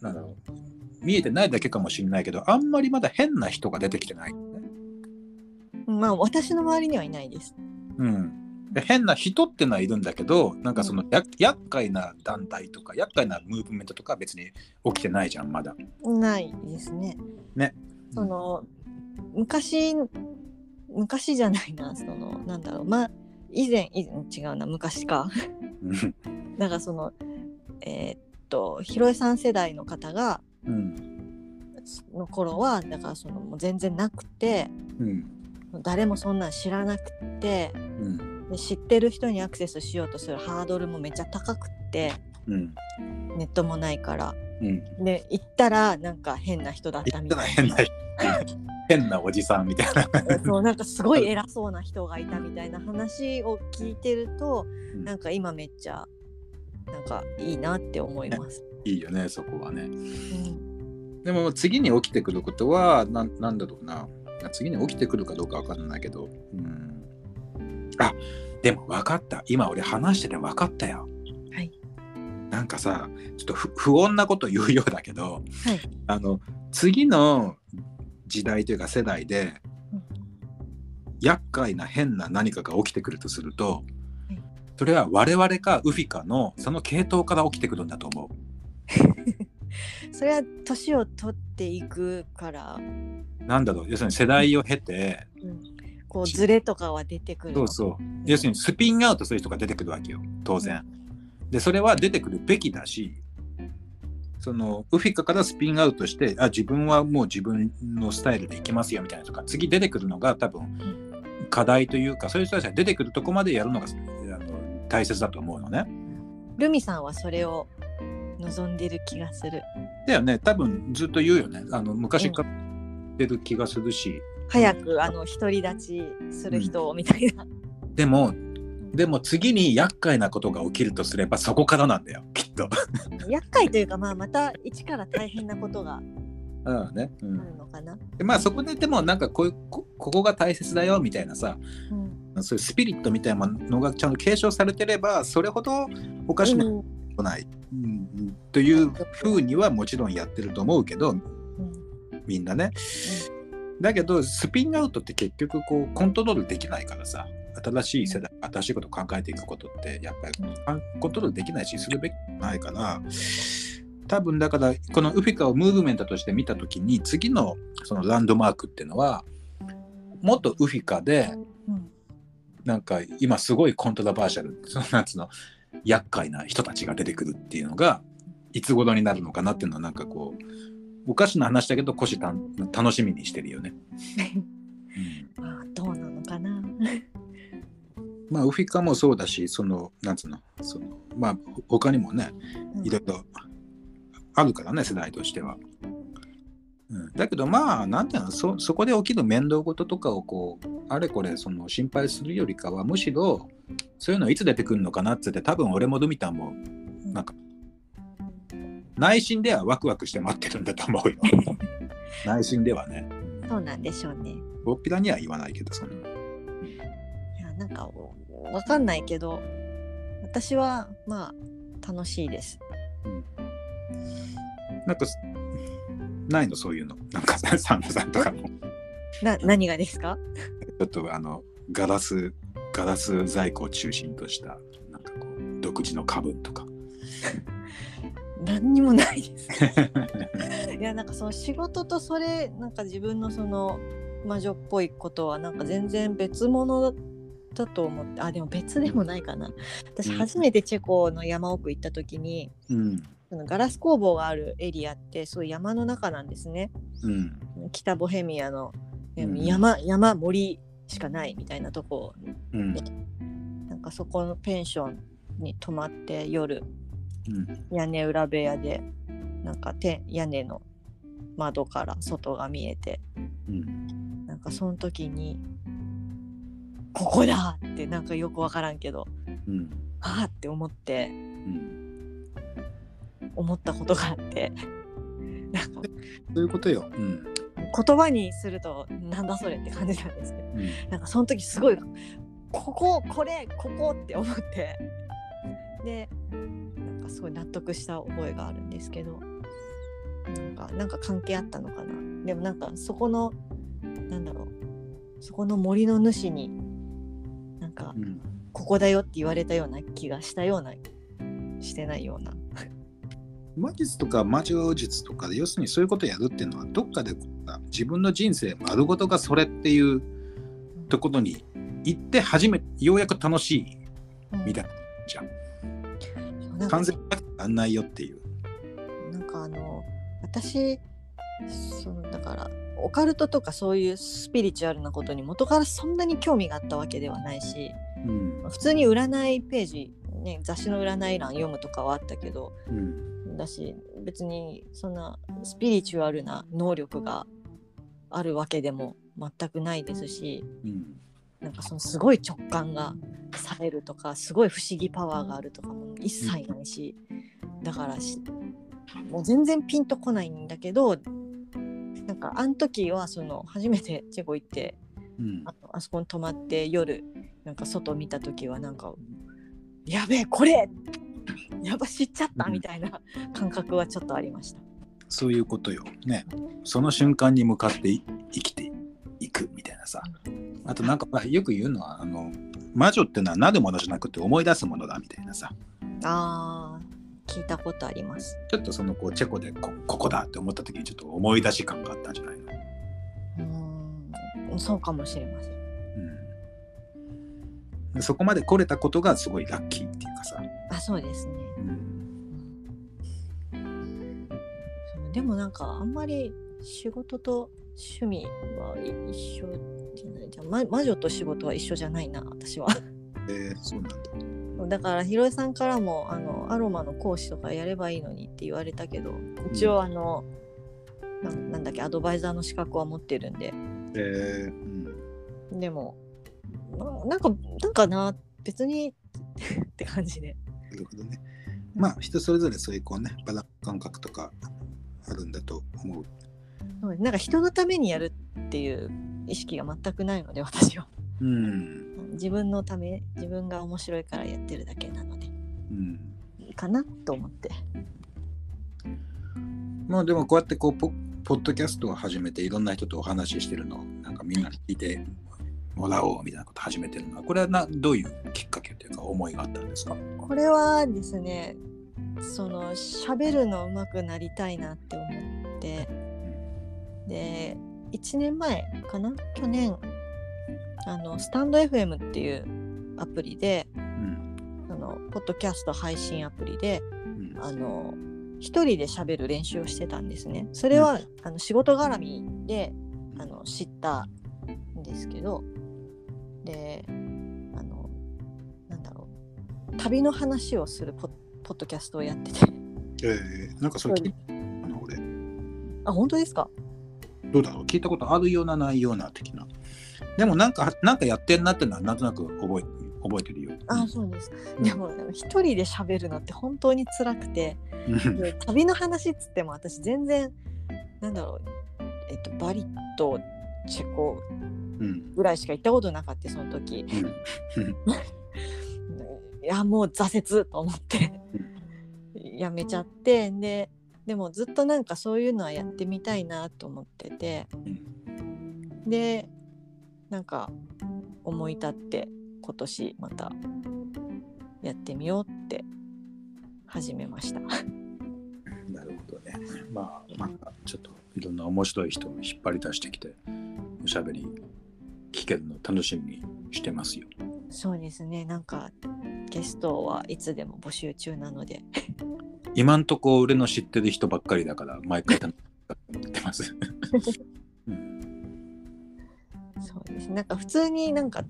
なんだろう見えてないだけかもしれないけどあんまりまだ変な人が出てきてない、ね。まあ私の周りにはいないです。うん、で変な人ってのはいるんだけどなんかそのや、厄介な団体とか厄介なムーブメントとかは別に起きてないじゃんまだ。ないですね。ね。その昔昔じゃないなそのなんだろうまあ以前以前違うな昔か。うんだからそのえーっとひろえさん世代の方がうんの頃はだからそのもう全然なくてうん誰もそんなん知らなくてうんで知ってる人にアクセスしようとするハードルもめっちゃ高くってうん。ネットもないから。うん。で行ったらなんか変な人だったみたいな。変なおじさんみたいな。な。そうなんかすごい偉そうな人がいたみたいな話を聞いてるとうん。なんか今めっちゃなんかいいなって思います。いいよねそこはね。うん。でも次に起きてくることはなんなんだろうな。次に起きてくるかどうかわかんないけど、うん、あでも分かった。今俺話してて分かったよ。はい。なんかさちょっと不不穏なこと言うようだけどはい。あの次の時代というか世代でうん。厄介な変な何かが起きてくるとすると、はい。それは我々かウフィかのその系統から起きてくるんだと思う。それは年を取っていくから、なんだろう。要するに世代を経て、うん、こうズレとかは出てくるそうそう。要するにスピンアウトする人が出てくるわけよ。当然。でそれは出てくるべきだしそのウフィカからスピンアウトしてあ自分はもう自分のスタイルでいきますよみたいなとか次出てくるのが多分課題というかそういう人たちが出てくるとこまでやるのがあの大切だと思うのね。ルミさんはそれを望んでる気がする。だよね。多分ずっと言うよね。あの昔から言ってる気がするし、早くあの独り立ちする人みたいな、でもでも次に厄介なことが起きるとすればそこからなんだよきっと。厄介というかまあまた一から大変なことが うんね、うなんるのかな。でまあそこででもなんかこういうこここが大切だよみたいなさうん。そういうスピリットみたいなのがちゃんと継承されてればそれほどおかしなこうん。とない、うん。というふうにはもちろんやってると思うけどうん。みんなね。だけどスピンアウトって結局こうコントロールできないからさ新しい世代新しいことを考えていくことってやっぱりあコントロールできないしするべきないから多分だからこのウフィカをムーブメントとして見た時に次のそのランドマークっていうのはもっとウフィカでうん。なんか今すごいコントラバーシャルそのなんつうの厄介な人たちが出てくるっていうのがいつ頃になるのかなっていうのはなんかこうおかしな話だけど少したん楽しみにしてるよね。うんまあどうなのかな。まあウフィカもそうだしそのなんつうのそのまあ他にもねいろいろあるからね世代としては。うん、だけどまあなんていうのそそこで起きる面倒事とかをこうあれこれその心配するよりかはむしろそういうのいつ出てくるのかなっつって多分俺もドミタンもなんか内心ではワクワクして待ってるんだと思うよ。内心ではね。そうなんでしょうね。大っぴらには言わないけどその。いやなんかわかんないけど私はまあ楽しいです。なんかないの？そういうの。なんかさサンドさんとかも。な何がですか？ちょっとあのガラスガラス在庫を中心としたなんかこう独自の株とか。何にもないです。いやなんかその仕事とそれなんか自分のその魔女っぽいことはなんか全然別物だと思ってあでも別でもないかな。私うん。初めてチェコの山奥行った時に、うん。そのガラス工房があるエリアってそういう山の中なんですね。うん。北ボヘミアの、ねうん。山山森しかないみたいなとこうん。なんかそこのペンションに泊まって夜うん屋根裏部屋でなんかて屋根の窓から外が見えてうん。なんかその時にここだ!ってなんかよくわからんけどうん。ああって思ってうん。思ったことがあってなんかそういうことよ。うん。言葉にするとなんだそれって感じなんですけどうん。なんかその時すごいこここれここって思ってでかすごい納得した覚えがあるんですけど。なんかなんか関係あったのかな。でもなんかそこのなんだろう。そこの森の主になんかうん。ここだよって言われたような気がしたようなしてないような。魔術とか魔女術とかで要するにそういうことやるっていうのはどっかで自分の人生丸ごとがそれっていうところに行って初めてようやく楽しいみたいなじゃん。なんか完全にならないよっていう。なんかあの私そのだからオカルトとかそういうスピリチュアルなことに元からそんなに興味があったわけではないしうん。普通に占いページ、ね、雑誌の占い欄読むとかはあったけどうん。だし別にそんなスピリチュアルな能力があるわけでも全くないですしうんなんかそのすごい直感がされるとかすごい不思議パワーがあるとかも一切ないしだからしもう全然ピンとこないんだけどなんかあの時はその初めてチェコ行ってうんあのあそこに泊まって夜なんか外見た時はなんかやべえこれやば知っちゃったうんみたいな感覚はちょっとありました。そういうことよ。ね。その瞬間に向かってい生きていくみたいなさ。あとなんかまあよく言うのはあの魔女ってのはなるものじゃなくて思い出すものだみたいなさ。あー聞いたことあります。ちょっとそのこうチェコでこここだって思った時にちょっと思い出し感があったんじゃないの、うーんそうかもしれません。うん、そこまで来れたことがすごいラッキーっていうかさ。あそうですね。うんでもなんかあんまり仕事と趣味はい一緒じゃない？じゃん、ま、魔女と仕事は一緒じゃないな私はえー、そうなんだ。だからひろえさんからもあのアロマの講師とかやればいいのにって言われたけど一応あの、ななんだっけアドバイザーの資格は持ってるんでえーうん、でもななんかなんかな別にって感じでなるほどね。まあ人それぞれそういうこうねバラ感覚とかあるんだと思う。なんか人のためにやるっていう意識が全くないので私は。うん。自分のため自分が面白いからやってるだけなので。うん。いいかなと思って。まあでもこうやってこうポポッドキャストを始めていろんな人とお話ししてるのなんかみんなに聞いてもらおうみたいなこと始めてるのはこれはなどういうきっかけというか思いがあったんですか？これはですねその喋るの上手くなりたいなって思ってで1年前かな？去年あのスタンド FM っていうアプリでうん。あのポッドキャスト配信アプリでうん。あの一人で喋る練習をしてたんですね。それは、あの仕事絡みであの知ったんですけどであのなんだろう。旅の話をするポッポッドキャストをやってて。えー、なんかそれ聞いたの俺。あ本当ですか？どうだろう？聞いたことあるようなないような的な。でもなんかなんかやってんなってのはなんとなく覚え覚えてるよ。あそうです。でも一人で喋るのって本当に辛くて旅の話っつっても私全然なんだろうえっとバリとチェコうん。ぐらいしか行ったことなかったその時。うん。いやもう挫折と思ってやめちゃってででもずっとなんかそういうのはやってみたいなと思っててでなんか思い立って今年またやってみようって始めました。なるほどね。まあ、またちょっといろんな面白い人を引っ張り出してきて、おしゃべり聞けるの楽しみにしてますよ。そうですねなんかゲストはいつでも募集中なので今んとこ俺の知ってる人ばっかりだから、毎回楽しみに思ってます。そうです。なんか普通になんか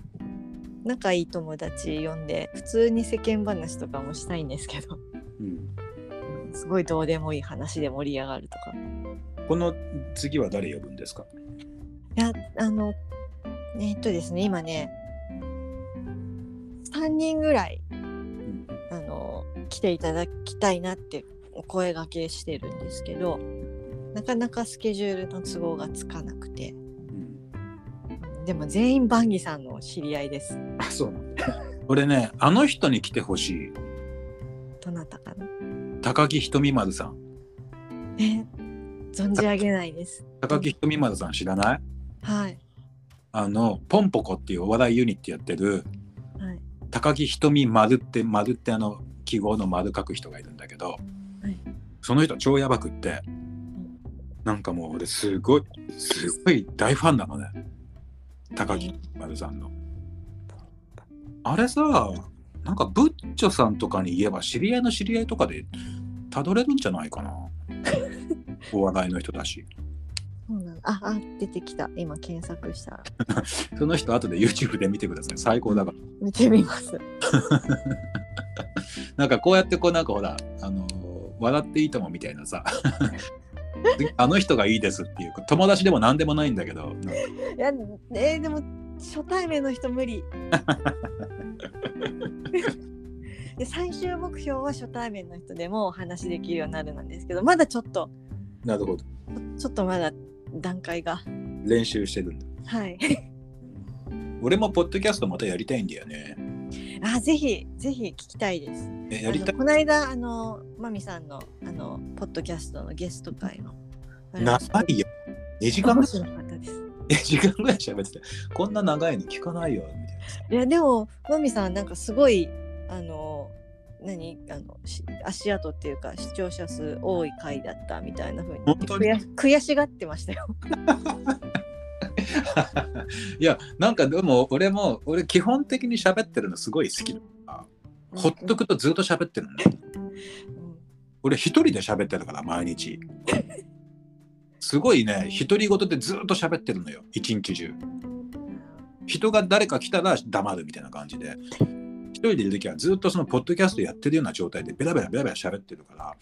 仲いい友達呼んで普通に世間話とかもしたいんですけど。うん、すごいどうでもいい話で盛り上がるとか。この次は誰呼ぶんですか？いやあのえっとですね今ね3人ぐらい来ていただきたいなってお声がけしてるんですけどなかなかスケジュールの都合がつかなくて。うん、でも全員バンギさんの知り合いです。あ、そう。俺ね、あの人に来てほしい。どなたかな？高木ひとみ丸さん。え存じ上げないです。高木ひとみ丸さん知らない？はい。あの、ポンポコっていうお笑いユニットやってる、はい。高木ひとみ丸って丸ってあの記号の丸書く人がいるんだけど、はい。その人超やばくってなんかもう俺すごいすごい大ファンなのね。高木丸さんの。あれさなんかブッチョさんとかに言えば知り合いの知り合いとかでたどれるんじゃないかな。お笑いの人だしそうなのああ出てきた。今検索したら。その人後で YouTube で見てください。最高だから。見てみます。なんかこうやってこうなんかほら、あのー笑っていいともみたいなさ。あの人がいいですっていう友達でも何でもないんだけど。いやえーでも初対面の人無理。で最終目標は初対面の人でもお話できるようになるなんですけどまだちょっと。なるほど。ちょっとまだ段階が。練習してるんだ。はい。俺もポッドキャストまたやりたいんだよね。あぜひぜひ聞きたいです。えやりたい？この間あのマミさんのあのポッドキャストのゲスト会の長いよ。2時間ぐらい面白かったです。2時間ぐらい喋っててこんな長いの聞かないよみたいなさ。いやでもマミさんなんかすごいあの何？あのし足跡っていうか視聴者数多い回だったみたいな風に本当に？悔し悔しがってましたよ。いやなんかでも俺も俺基本的に喋ってるのすごい好きだからほっとくとずっと喋ってるのね。うん。俺一人で喋ってるから毎日。すごいね独り言でずっと喋ってるのよ一日中。人が誰か来たら黙るみたいな感じで一人でいる時はずっとそのポッドキャストやってるような状態でベラベラベラベラ喋ってるから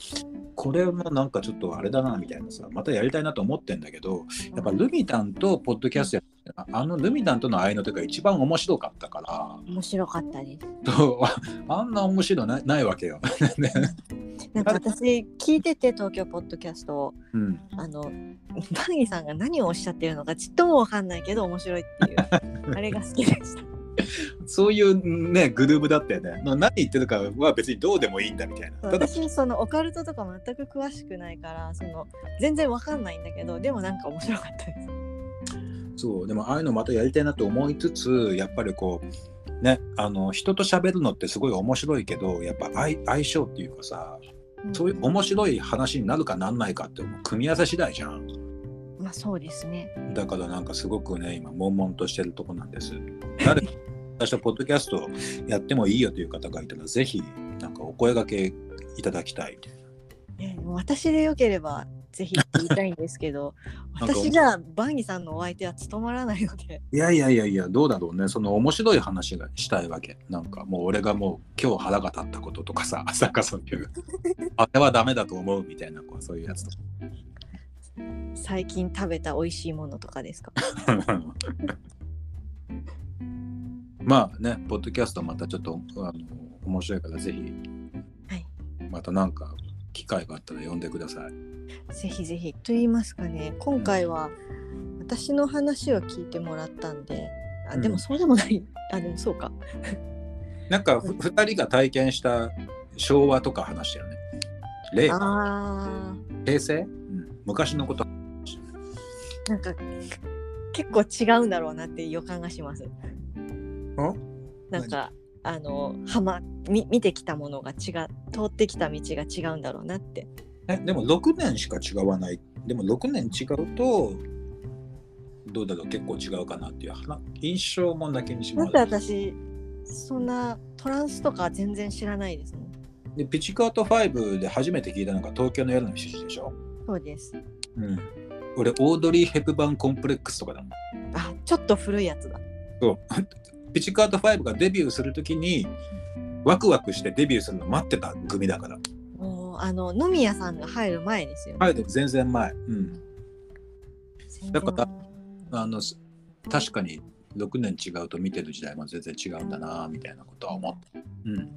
これもなんかちょっとあれだなみたいなさまたやりたいなと思ってんだけどやっぱルミタンとポッドキャストやってるあのルミタンとの合いの手が一番面白かったから面白かったです。ああんな面白いのないないわけよ。ね なんか私聞いてて東京ポッドキャストをうん、あのバンギさんが何をおっしゃってるのかちっともわかんないけど面白いっていうあれが好きでした。そういうねグループだったよね。な何言ってるかは別にどうでもいいんだみたいな。私そのオカルトとか全く詳しくないからその全然わかんないんだけどでもなんか面白かったです。そうでもああいうのまたやりたいなと思いつつやっぱりこうねあの人と喋るのってすごい面白いけどやっぱ相相性っていうかさそういう面白い話になるかなんないかってもう組み合わせ次第じゃん。まあそうですね。だからなんかすごくね今悶々としてるとこなんです。誰か私はポッドキャストやってもいいよという方がいたらぜひなんかお声掛けいただきたい。え私でよければぜひ言いたいんですけど 私じゃあバンギさんのお相手は務まらないので。いやいやいやいやどうだろうね。その面白い話がしたいわけ。なんかもう俺がもう今日腹が立ったこととかさ なんかそういう。あれはダメだと思うみたいなこうそういうやつとか。最近食べた美味しいものとかですか？まあねポッドキャストまたちょっとあの面白いからぜひ。はい。またなんか機会があったら呼んでください。ぜひぜひ。と言いますかね今回は私の話を聞いてもらったんであでもそうでもない、あでもそうか。なんかふ2人が体験した昭和とか話したよね。令和あ平成、うん、昔のこと。ーなんか結構違うんだろうなっていう予感がしますなんかあのはまみ見てきたものが違う通ってきた道が違うんだろうなって。えでも6年しか違わない。でも6年違うとどうだろう結構違うかなっていう話印象もだけにしだます。って私そんなトランスとか全然知らないですもん。でピチカート5で初めて聞いたのが東京の夜の7時でしょ、そうです。うん、俺オードリー・ヘプバーン・コンプレックスとかだもん。あちょっと古いやつだ。そうピチカート5がデビューするときにワクワクしてデビューするの待ってた組だから。もうあの野宮さんが入る前ですよね、はいでも全然前。うん。だからあのす確かに6年違うと見てる時代も全然違うんだなみたいなことは思った。うん。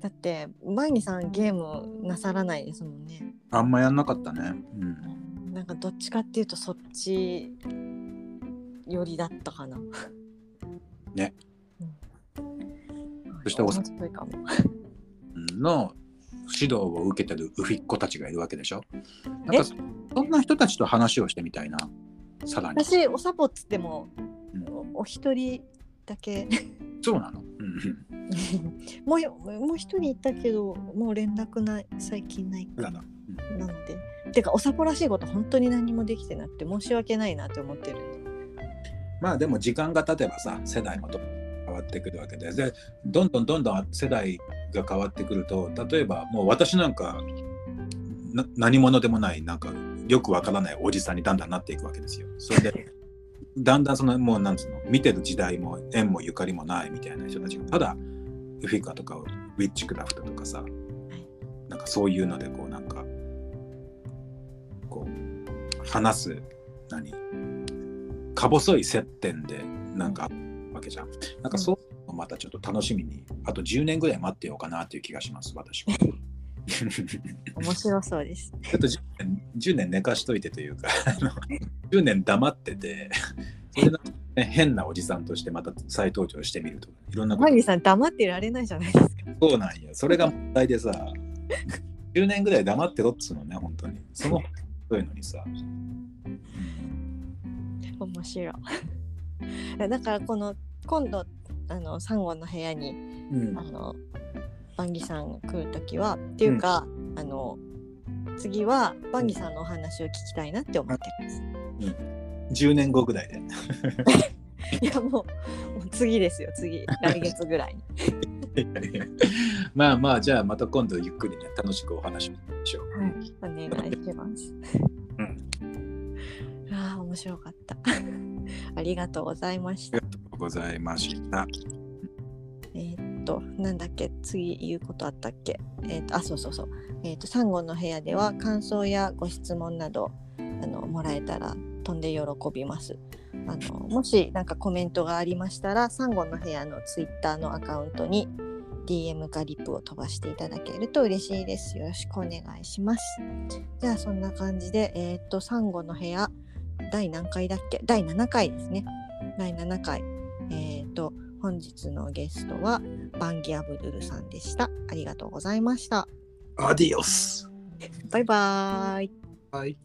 だってバンギさんゲームなさらないですもんね。あんまやんなかったね。うん。なんかどっちかっていうとそっち寄りだったかなね、うん、そしてお面白いかも。の指導を受けてるウフィッコたちがいるわけでしょ？なんかそそんな人たちと話をしてみたいな。さらに。私おサポっつってもうん。おお一人だけ。そうなの、うん。もうよもう一人いたけどもう連絡ない最近ない。うん、だななので。てかおサポらしいこと本当に何もできてなくて申し訳ないなって思ってるまあでも時間が経てばさ世代も変わってくるわけででどんどんどんどん世代が変わってくると例えばもう私なんかな何者でもないなんかよくわからないおじさんにだんだんなっていくわけですよ。それで だんだんそのもうなんつうの見てる時代も縁もゆかりもないみたいな人たちがただウフィカとかウィッチクラフトとかさ、なんかそういうのでこうなんかこう話す何か細い接点でなんかわけじゃん。なんかそういうのをまたちょっと楽しみにあと10年ぐらい待ってようかなっていう気がします私は。面白そうです。ちょっと10年 ,10 年寝かしといてというかあの10年黙っててそれでね変なおじさんとしてまた再登場してみるとかいろんなことマギさん黙ってられないじゃないですか。そうなんよそれが問題でさ10年ぐらい黙ってろっつうのね本当にそのそういうのにさ面白い。だからこの今度あのサンゴの部屋にうんあのバンギさんが来る時はっていうか、あの次はバンギさんのお話を聞きたいなって思ってます。10年後ぐらいで いやもうもう次ですよ次来月ぐらいに。まあまあじゃあまた今度ゆっくりね楽しくお話しましょう。はい、お願いします。うん、ああ面白かった。ありがとうございましたあり。がとうございました。えーっと、なんだっけ、次言うことあったっけ？えーっと、あ、そうそうそう。えーっと、サンゴの部屋では感想やご質問など、あの、もらえたら飛んで喜びます。あの、もしなんかコメントがありましたら、サンゴの部屋のツイッターのアカウントに DM かリプを飛ばしていただけると嬉しいです。よろしくお願いします。じゃあそんな感じで、えっ、と、サンゴの部屋、第何回だっけ？第7回ですね。第7回。えっ、ー、と本日のゲストはバンギアブドゥルさんでした。ありがとうございました。アディオス。バイ。バイバイ。